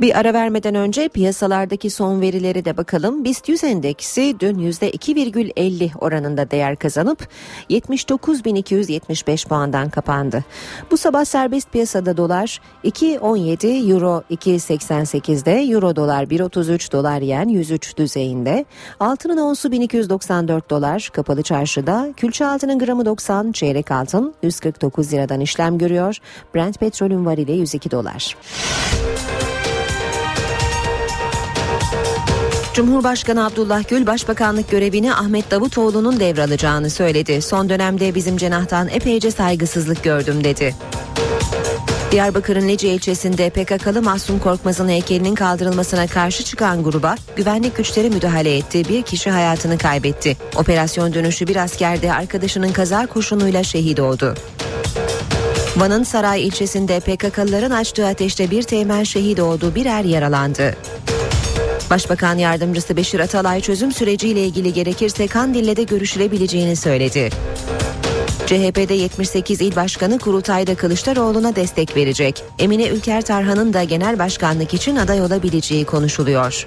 Bir ara vermeden önce piyasalardaki son verileri de bakalım. BIST 100 endeksi dün %2,50 oranında değer kazanıp 79.275 puandan kapandı. Bu sabah serbest piyasada dolar 2.17, euro 2.88'de, euro dolar 1.33, dolar yen 103 düzeyinde. Altının onsu 1294 dolar, kapalı çarşıda külçe altının gramı 90, çeyrek altın 149 liradan işlem görüyor. Brent petrolün varili 102 dolar. Cumhurbaşkanı Abdullah Gül başbakanlık görevini Ahmet Davutoğlu'nun devralacağını söyledi. Son dönemde bizim cenahtan epeyce saygısızlık gördüm dedi. Diyarbakır'ın Lice ilçesinde PKK'lı Mahsun Korkmaz'ın heykelinin kaldırılmasına karşı çıkan gruba güvenlik güçleri müdahale etti. Bir kişi hayatını kaybetti. Operasyon dönüşü bir asker de arkadaşının kaza kurşunuyla şehit oldu. Van'ın Saray ilçesinde PKK'lıların açtığı ateşte bir teğmen şehit oldu, bir er yaralandı. Başbakan yardımcısı Beşir Atalay çözüm süreciyle ilgili gerekirse Kandil'le de görüşülebileceğini söyledi. CHP'de 78 il başkanı kurultayda Kılıçdaroğlu'na destek verecek. Emine Ülker Tarhan'ın da genel başkanlık için aday olabileceği konuşuluyor.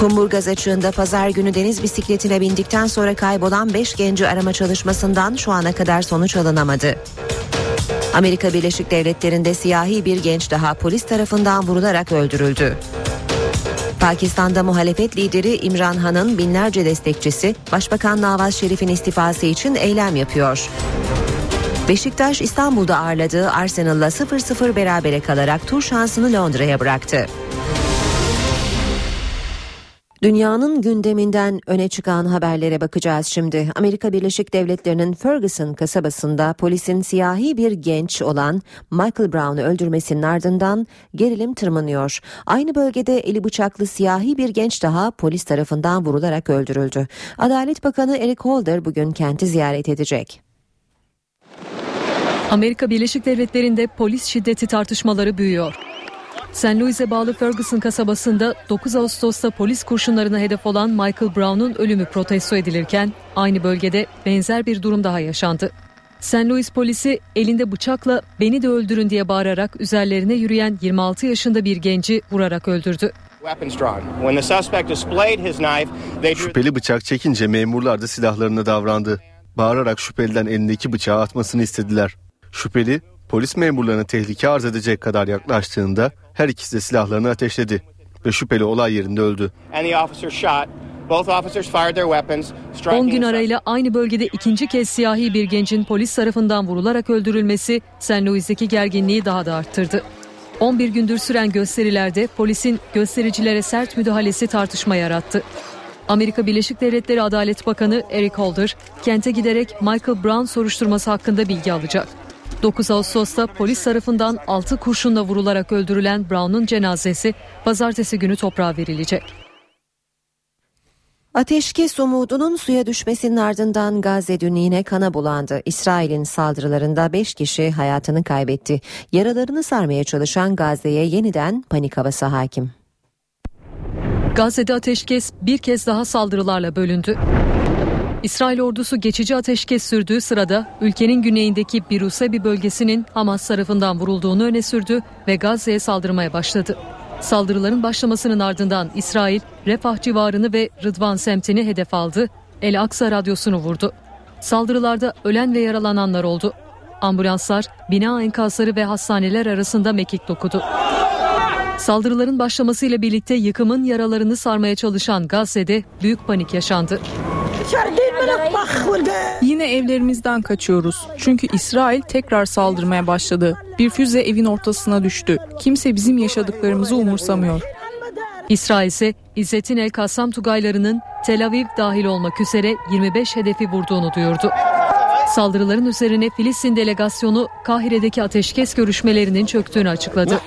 Kumburgaz açığında pazar günü deniz bisikletine bindikten sonra kaybolan 5 genci arama çalışmasından şu ana kadar sonuç alınamadı. Amerika Birleşik Devletleri'nde siyahi bir genç daha polis tarafından vurularak öldürüldü. Pakistan'da muhalefet lideri İmran Han'ın binlerce destekçisi Başbakan Nawaz Şerif'in istifası için eylem yapıyor. Beşiktaş İstanbul'da ağırladığı Arsenal'la 0-0 berabere kalarak tur şansını Londra'ya bıraktı. Dünyanın gündeminden öne çıkan haberlere bakacağız şimdi. Amerika Birleşik Devletleri'nin Ferguson kasabasında polisin siyahi bir genç olan Michael Brown'u öldürmesinin ardından gerilim tırmanıyor. Aynı bölgede eli bıçaklı siyahi bir genç daha polis tarafından vurularak öldürüldü. Adalet Bakanı Eric Holder bugün kenti ziyaret edecek. Amerika Birleşik Devletleri'nde polis şiddeti tartışmaları büyüyor. St. Louis'e bağlı Ferguson kasabasında 9 Ağustos'ta polis kurşunlarına hedef olan Michael Brown'un ölümü protesto edilirken aynı bölgede benzer bir durum daha yaşandı. St. Louis polisi elinde bıçakla beni de öldürün diye bağırarak üzerlerine yürüyen 26 yaşında bir genci vurarak öldürdü. Şüpheli bıçak çekince memurlar da silahlarına davrandı. Bağırarak şüpheliden elindeki bıçağı atmasını istediler. Şüpheli polis memurlarına tehlike arz edecek kadar yaklaştığında her ikisi de silahlarını ateşledi ve şüpheli olay yerinde öldü. 10 gün arayla aynı bölgede ikinci kez siyahi bir gencin polis tarafından vurularak öldürülmesi St. Louis'deki gerginliği daha da arttırdı. 11 gündür süren gösterilerde polisin göstericilere sert müdahalesi tartışma yarattı. Amerika Birleşik Devletleri Adalet Bakanı Eric Holder kente giderek Michael Brown soruşturması hakkında bilgi alacak. 9 Ağustos'ta polis tarafından 6 kurşunla vurularak öldürülen Brown'un cenazesi pazartesi günü toprağa verilecek. Ateşkes umudunun suya düşmesinin ardından Gazze dün yine kana bulandı. İsrail'in saldırılarında 5 kişi hayatını kaybetti. Yaralarını sarmaya çalışan Gazze'ye yeniden panik havası hakim. Gazze'de ateşkes bir kez daha saldırılarla bölündü. İsrail ordusu geçici ateşkes sürdüğü sırada ülkenin güneyindeki Birusebi bölgesinin Hamas tarafından vurulduğunu öne sürdü ve Gazze'ye saldırmaya başladı. Saldırıların başlamasının ardından İsrail, Refah civarını ve Rıdvan semtini hedef aldı, El Aksa radyosunu vurdu. Saldırılarda ölen ve yaralananlar oldu. Ambulanslar, bina enkazları ve hastaneler arasında mekik dokudu. Saldırıların başlamasıyla birlikte yıkımın yaralarını sarmaya çalışan Gazze'de büyük panik yaşandı. Yine evlerimizden kaçıyoruz. Çünkü İsrail tekrar saldırmaya başladı. Bir füze evin ortasına düştü. Kimse bizim yaşadıklarımızı umursamıyor. İsrail ise İzzettin El Kassam Tugaylarının Tel Aviv dahil olmak üzere 25 hedefi vurduğunu duyurdu. Saldırıların üzerine Filistin delegasyonu Kahire'deki ateşkes görüşmelerinin çöktüğünü açıkladı.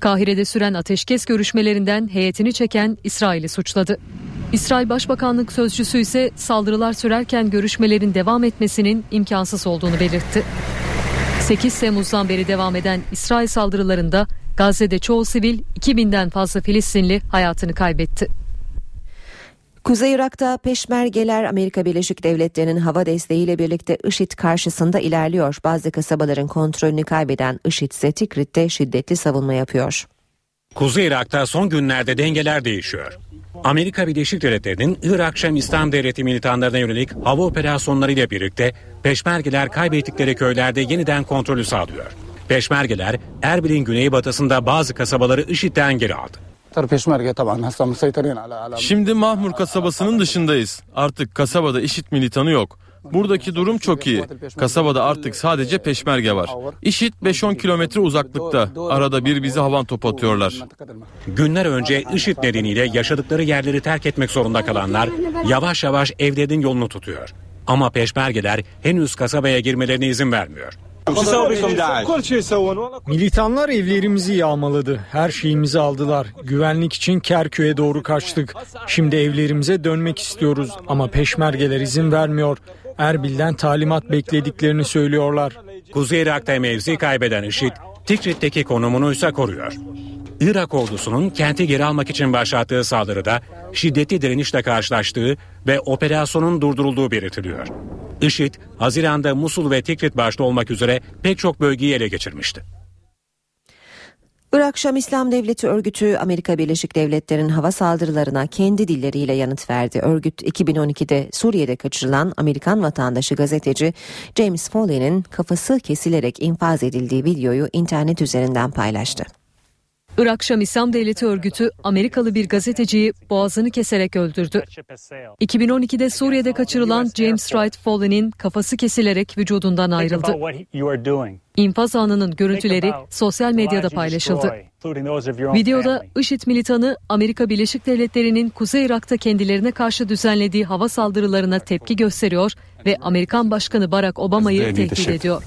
Kahire'de süren ateşkes görüşmelerinden heyetini çeken İsrail'i suçladı. İsrail Başbakanlık Sözcüsü ise saldırılar sürerken görüşmelerin devam etmesinin imkansız olduğunu belirtti. 8 Temmuz'dan beri devam eden İsrail saldırılarında Gazze'de çoğu sivil 2000'den fazla Filistinli hayatını kaybetti. Kuzey Irak'ta peşmergeler Amerika Birleşik Devletleri'nin hava desteğiyle birlikte IŞİD karşısında ilerliyor. Bazı kasabaların kontrolünü kaybeden IŞİD ise Tikrit'te şiddetli savunma yapıyor. Kuzey Irak'ta son günlerde dengeler değişiyor. Amerika Birleşik Devletleri'nin Irak Şam İslam Devleti militanlarına yönelik hava operasyonlarıyla birlikte peşmergeler kaybettikleri köylerde yeniden kontrolü sağlıyor. Peşmergeler Erbil'in güneybatısında bazı kasabaları IŞİD'den geri aldı. Şimdi Mahmur kasabasının dışındayız. Artık kasabada IŞİD militanı yok. Buradaki durum çok iyi. Kasabada artık sadece peşmerge var. İşit 5-10 kilometre uzaklıkta. Arada bir bizi havan top atıyorlar. Günler önce IŞİD nedeniyle yaşadıkları yerleri terk etmek zorunda kalanlar yavaş yavaş evlerinin yolunu tutuyor. Ama peşmergeler henüz kasabaya girmelerine izin vermiyor. Militanlar evlerimizi yağmaladı. Her şeyimizi aldılar. Güvenlik için Kerkük'e doğru kaçtık. Şimdi evlerimize dönmek istiyoruz ama peşmergeler izin vermiyor. Erbil'den talimat beklediklerini söylüyorlar. Kuzey Irak'ta mevzi kaybeden IŞİD, Tikrit'teki konumunu ise koruyor. Irak ordusunun kenti geri almak için başlattığı saldırıda şiddetli direnişle karşılaştığı ve operasyonun durdurulduğu belirtiliyor. IŞİD, Haziran'da Musul ve Tikrit başta olmak üzere pek çok bölgeyi ele geçirmişti. Irak Şam İslam Devleti örgütü Amerika Birleşik Devletleri'nin hava saldırılarına kendi dilleriyle yanıt verdi. Örgüt 2012'de Suriye'de kaçırılan Amerikan vatandaşı gazeteci James Foley'nin kafası kesilerek infaz edildiği videoyu internet üzerinden paylaştı. Irak Şam İslam Devleti örgütü Amerikalı bir gazeteciyi boğazını keserek öldürdü. 2012'de Suriye'de kaçırılan James Wright Foley'nin kafası kesilerek vücudundan ayrıldı. İnfaz anının görüntüleri sosyal medyada paylaşıldı. Videoda IŞİD militanı Amerika Birleşik Devletleri'nin Kuzey Irak'ta kendilerine karşı düzenlediği hava saldırılarına tepki gösteriyor ve Amerikan Başkanı Barack Obama'yı tehdit ediyor.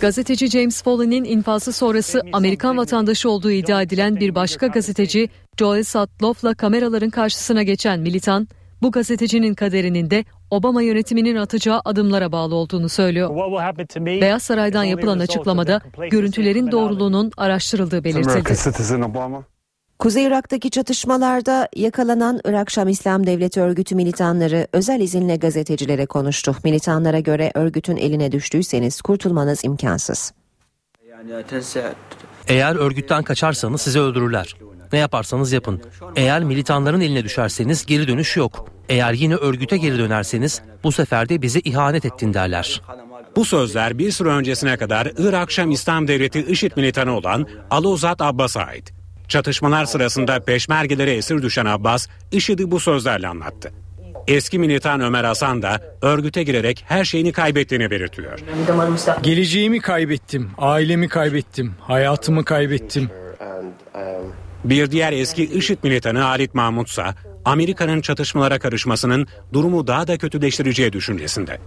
Gazeteci James Foley'nin infazı sonrası Amerikan vatandaşı olduğu iddia edilen bir başka gazeteci Joel Sutloff'la kameraların karşısına geçen militan, bu gazetecinin kaderinin de Obama yönetiminin atacağı adımlara bağlı olduğunu söylüyor. Beyaz Saray'dan yapılan açıklamada görüntülerin doğruluğunun araştırıldığı belirtildi. Kuzey Irak'taki çatışmalarda yakalanan Irak Şam İslam Devleti örgütü militanları özel izinle gazetecilere konuştu. Militanlara göre örgütün eline düştüyseniz kurtulmanız imkansız. Eğer örgütten kaçarsanız sizi öldürürler. Ne yaparsanız yapın. Eğer militanların eline düşerseniz geri dönüş yok. Eğer yine örgüte geri dönerseniz bu sefer de bize ihanet ettin derler. Bu sözler bir süre öncesine kadar Irak Şam İslam Devleti IŞİD militanı olan Aluzat Abbas'a ait. Çatışmalar sırasında peşmergelere esir düşen Abbas, IŞİD'i bu sözlerle anlattı. Eski militan Ömer Hasan da örgüte girerek her şeyini kaybettiğini belirtiyor. Geleceğimi kaybettim, ailemi kaybettim, hayatımı kaybettim. Bir diğer eski IŞİD militanı Halit Mahmut ise Amerika'nın çatışmalara karışmasının durumu daha da kötüleştireceği düşüncesinde.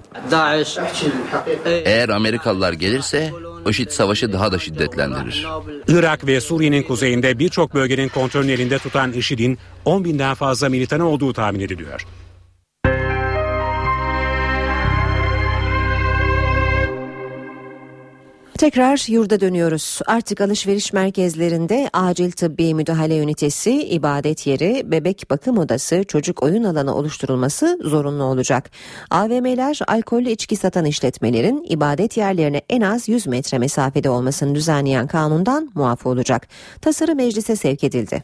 Eğer Amerikalılar gelirse IŞİD savaşı daha da şiddetlendirir. Irak ve Suriye'nin kuzeyinde birçok bölgenin kontrolünü elinde tutan IŞİD'in 10 binden fazla militanı olduğu tahmin ediliyor. Tekrar yurda dönüyoruz. Artık alışveriş merkezlerinde acil tıbbi müdahale ünitesi, ibadet yeri, bebek bakım odası, çocuk oyun alanı oluşturulması zorunlu olacak. AVM'ler alkollü içki satan işletmelerin ibadet yerlerine en az 100 metre mesafede olmasını düzenleyen kanundan muaf olacak. Tasarı meclise sevk edildi.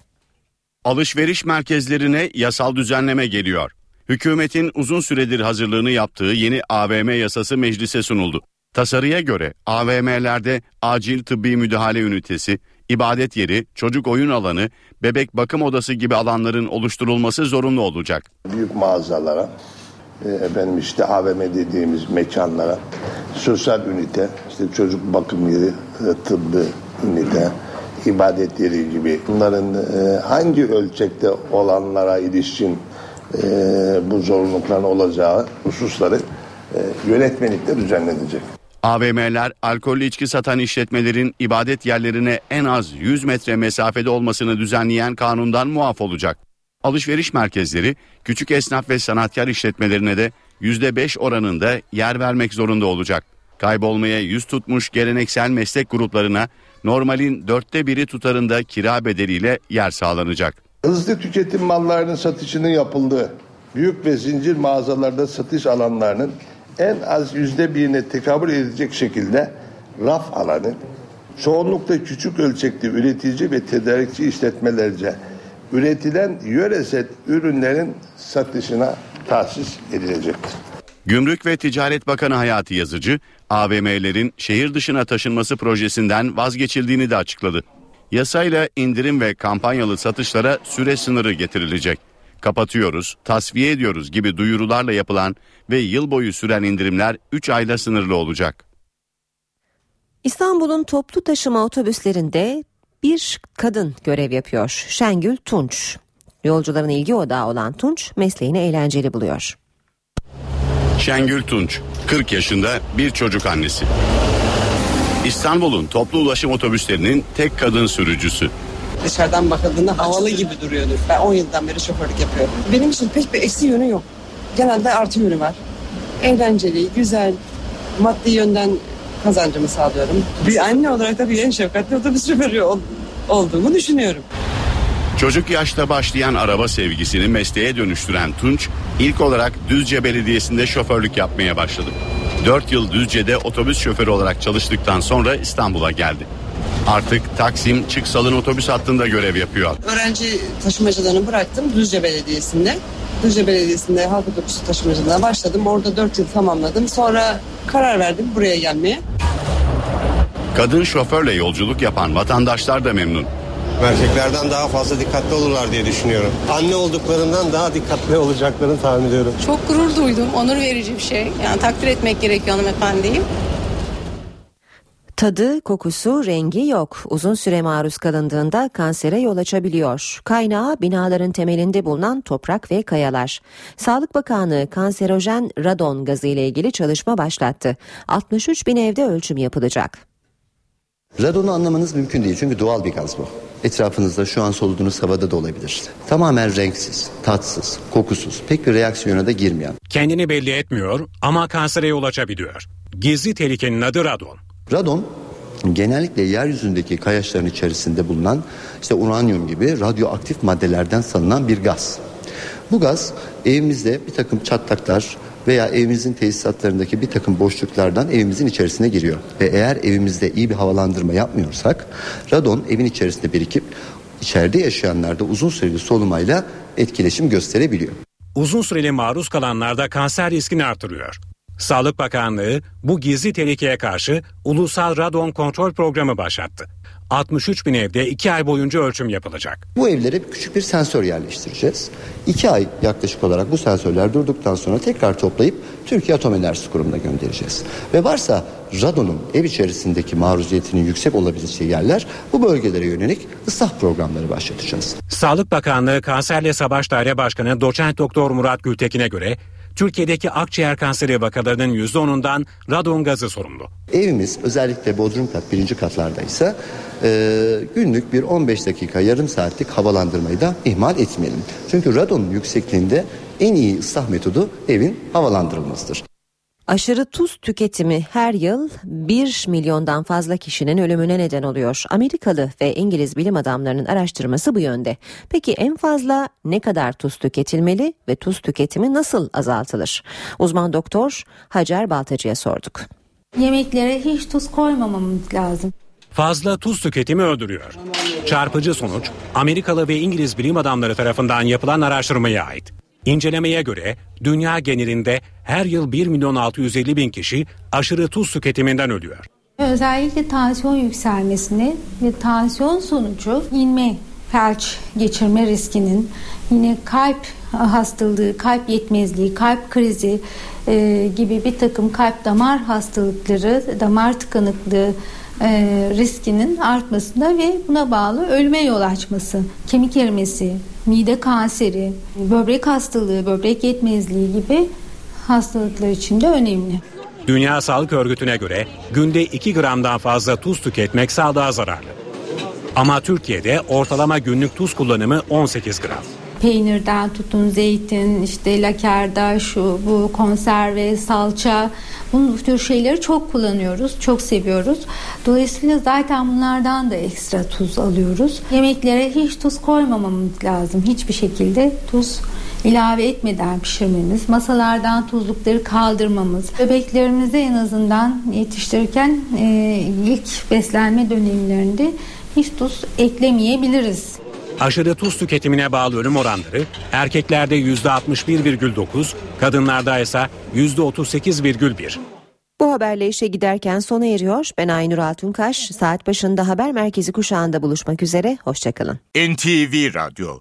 Alışveriş merkezlerine yasal düzenleme geliyor. Hükümetin uzun süredir hazırlığını yaptığı yeni AVM yasası meclise sunuldu. Tasarıya göre AVM'lerde acil tıbbi müdahale ünitesi, ibadet yeri, çocuk oyun alanı, bebek bakım odası gibi alanların oluşturulması zorunlu olacak. Büyük mağazalara, e, efendim işte AVM dediğimiz mekanlara, sosyal ünite, işte çocuk bakım yeri, e, tıbbi ünite, ibadet yeri gibi bunların e, hangi ölçekte olanlara ilişkin bu zorunlulukların olacağı hususları yönetmelikte düzenlenecek. AVM'ler alkollü içki satan işletmelerin ibadet yerlerine en az 100 metre mesafede olmasını düzenleyen kanundan muaf olacak. Alışveriş merkezleri küçük esnaf ve sanatkar işletmelerine de %5 oranında yer vermek zorunda olacak. Kaybolmaya yüz tutmuş geleneksel meslek gruplarına normalin dörtte biri tutarında kira bedeliyle yer sağlanacak. Hızlı tüketim mallarının satışının yapıldığı büyük ve zincir mağazalarda satış alanlarının en az yüzde birine tekabül edecek şekilde raf alanı, çoğunlukla küçük ölçekli üretici ve tedarikçi işletmelerce üretilen yöresel ürünlerin satışına tahsis edilecektir. Gümrük ve Ticaret Bakanı Hayati Yazıcı, AVM'lerin şehir dışına taşınması projesinden vazgeçildiğini de açıkladı. Yasayla indirim ve kampanyalı satışlara süre sınırı getirilecek kapatıyoruz, tasfiye ediyoruz gibi duyurularla yapılan ve yıl boyu süren indirimler 3 ayla sınırlı olacak. İstanbul'un toplu taşıma otobüslerinde bir kadın görev yapıyor. Şengül Tunç. Yolcuların ilgi odağı olan Tunç mesleğini eğlenceli buluyor. Şengül Tunç, 40 yaşında bir çocuk annesi. İstanbul'un toplu ulaşım otobüslerinin tek kadın sürücüsü. Dışarıdan bakıldığında havalı gibi duruyordur. Ben 10 yıldan beri şoförlük yapıyorum. Benim için pek bir eksi yönü yok. Genelde artı yönü var. Eğlenceli, güzel, maddi yönden kazancımı sağlıyorum. Bir anne olarak da bir en şefkatli otobüs şoförü ol, olduğumu düşünüyorum. Çocuk yaşta başlayan araba sevgisini mesleğe dönüştüren Tunç, ilk olarak Düzce Belediyesi'nde şoförlük yapmaya başladı. 4 yıl Düzce'de otobüs şoförü olarak çalıştıktan sonra İstanbul'a geldi. Artık Taksim Çıksal'ın otobüs hattında görev yapıyor. Öğrenci taşımacılığını bıraktım Düzce Belediyesi'nde. Düzce Belediyesi'nde halk otobüsü taşımacılığına başladım. Orada 4 yıl tamamladım. Sonra karar verdim buraya gelmeye. Kadın şoförle yolculuk yapan vatandaşlar da memnun. Erkeklerden daha fazla dikkatli olurlar diye düşünüyorum. Anne olduklarından daha dikkatli olacaklarını tahmin ediyorum. Çok gurur duydum. Onur verici bir şey. Yani takdir etmek gerekiyor hanımefendiyi. Tadı, kokusu, rengi yok. Uzun süre maruz kalındığında kansere yol açabiliyor. Kaynağı binaların temelinde bulunan toprak ve kayalar. Sağlık Bakanlığı kanserojen radon gazı ile ilgili çalışma başlattı. 63 bin evde ölçüm yapılacak. Radonu anlamanız mümkün değil çünkü doğal bir gaz bu. etrafınızda şu an soluduğunuz havada da olabilir. Tamamen renksiz, tatsız, kokusuz, pek bir reaksiyona da girmeyen. Kendini belli etmiyor ama kansere yol açabiliyor. Gizli tehlikenin adı radon. Radon genellikle yeryüzündeki kayaçların içerisinde bulunan işte uranyum gibi radyoaktif maddelerden salınan bir gaz. Bu gaz evimizde bir takım çatlaklar veya evimizin tesisatlarındaki bir takım boşluklardan evimizin içerisine giriyor. Ve eğer evimizde iyi bir havalandırma yapmıyorsak radon evin içerisinde birikip içeride yaşayanlarda uzun süreli solumayla etkileşim gösterebiliyor. Uzun süreli maruz kalanlarda kanser riskini artırıyor. Sağlık Bakanlığı bu gizli tehlikeye karşı Ulusal Radon Kontrol Programı başlattı. 63 bin evde 2 ay boyunca ölçüm yapılacak. Bu evlere küçük bir sensör yerleştireceğiz. 2 ay yaklaşık olarak bu sensörler durduktan sonra tekrar toplayıp Türkiye Atom Enerjisi Kurumu'na göndereceğiz. Ve varsa radonun ev içerisindeki maruziyetinin yüksek olabileceği yerler bu bölgelere yönelik ıslah programları başlatacağız. Sağlık Bakanlığı Kanserle Savaş Daire Başkanı Doçent Doktor Murat Gültekin'e göre Türkiye'deki akciğer kanseri vakalarının %10'undan radon gazı sorumlu. Evimiz özellikle bodrum kat birinci katlarda ise günlük bir 15 dakika yarım saatlik havalandırmayı da ihmal etmeyelim. Çünkü radonun yüksekliğinde en iyi ıslah metodu evin havalandırılmasıdır. Aşırı tuz tüketimi her yıl 1 milyondan fazla kişinin ölümüne neden oluyor. Amerikalı ve İngiliz bilim adamlarının araştırması bu yönde. Peki en fazla ne kadar tuz tüketilmeli ve tuz tüketimi nasıl azaltılır? Uzman doktor Hacer Baltacı'ya sorduk. Yemeklere hiç tuz koymamamız lazım. Fazla tuz tüketimi öldürüyor. Çarpıcı sonuç Amerikalı ve İngiliz bilim adamları tarafından yapılan araştırmaya ait. İncelemeye göre dünya genelinde her yıl 1 milyon 650 bin kişi aşırı tuz tüketiminden ölüyor. Özellikle tansiyon yükselmesini ve tansiyon sonucu inme, felç geçirme riskinin yine kalp hastalığı, kalp yetmezliği, kalp krizi e, gibi bir takım kalp damar hastalıkları, damar tıkanıklığı e, riskinin artmasına ve buna bağlı ölüme yol açması, kemik erimesi, mide kanseri, böbrek hastalığı, böbrek yetmezliği gibi hastalıklar için de önemli. Dünya Sağlık Örgütü'ne göre günde 2 gramdan fazla tuz tüketmek sağlığa zararlı. Ama Türkiye'de ortalama günlük tuz kullanımı 18 gram. Peynirden tutun zeytin, işte lakerda, şu bu konserve, salça bu tür şeyleri çok kullanıyoruz, çok seviyoruz. Dolayısıyla zaten bunlardan da ekstra tuz alıyoruz. Yemeklere hiç tuz koymamamız lazım. Hiçbir şekilde tuz ilave etmeden pişirmemiz, masalardan tuzlukları kaldırmamız, bebeklerimize en azından yetiştirirken e, ilk beslenme dönemlerinde hiç tuz eklemeyebiliriz. Aşırı tuz tüketimine bağlı ölüm oranları erkeklerde %61,9, kadınlarda ise %38,1. Bu haberle işe giderken sona eriyor. Ben Aynur Altunkaş. Saat başında haber merkezi kuşağında buluşmak üzere. Hoşçakalın. NTV Radyo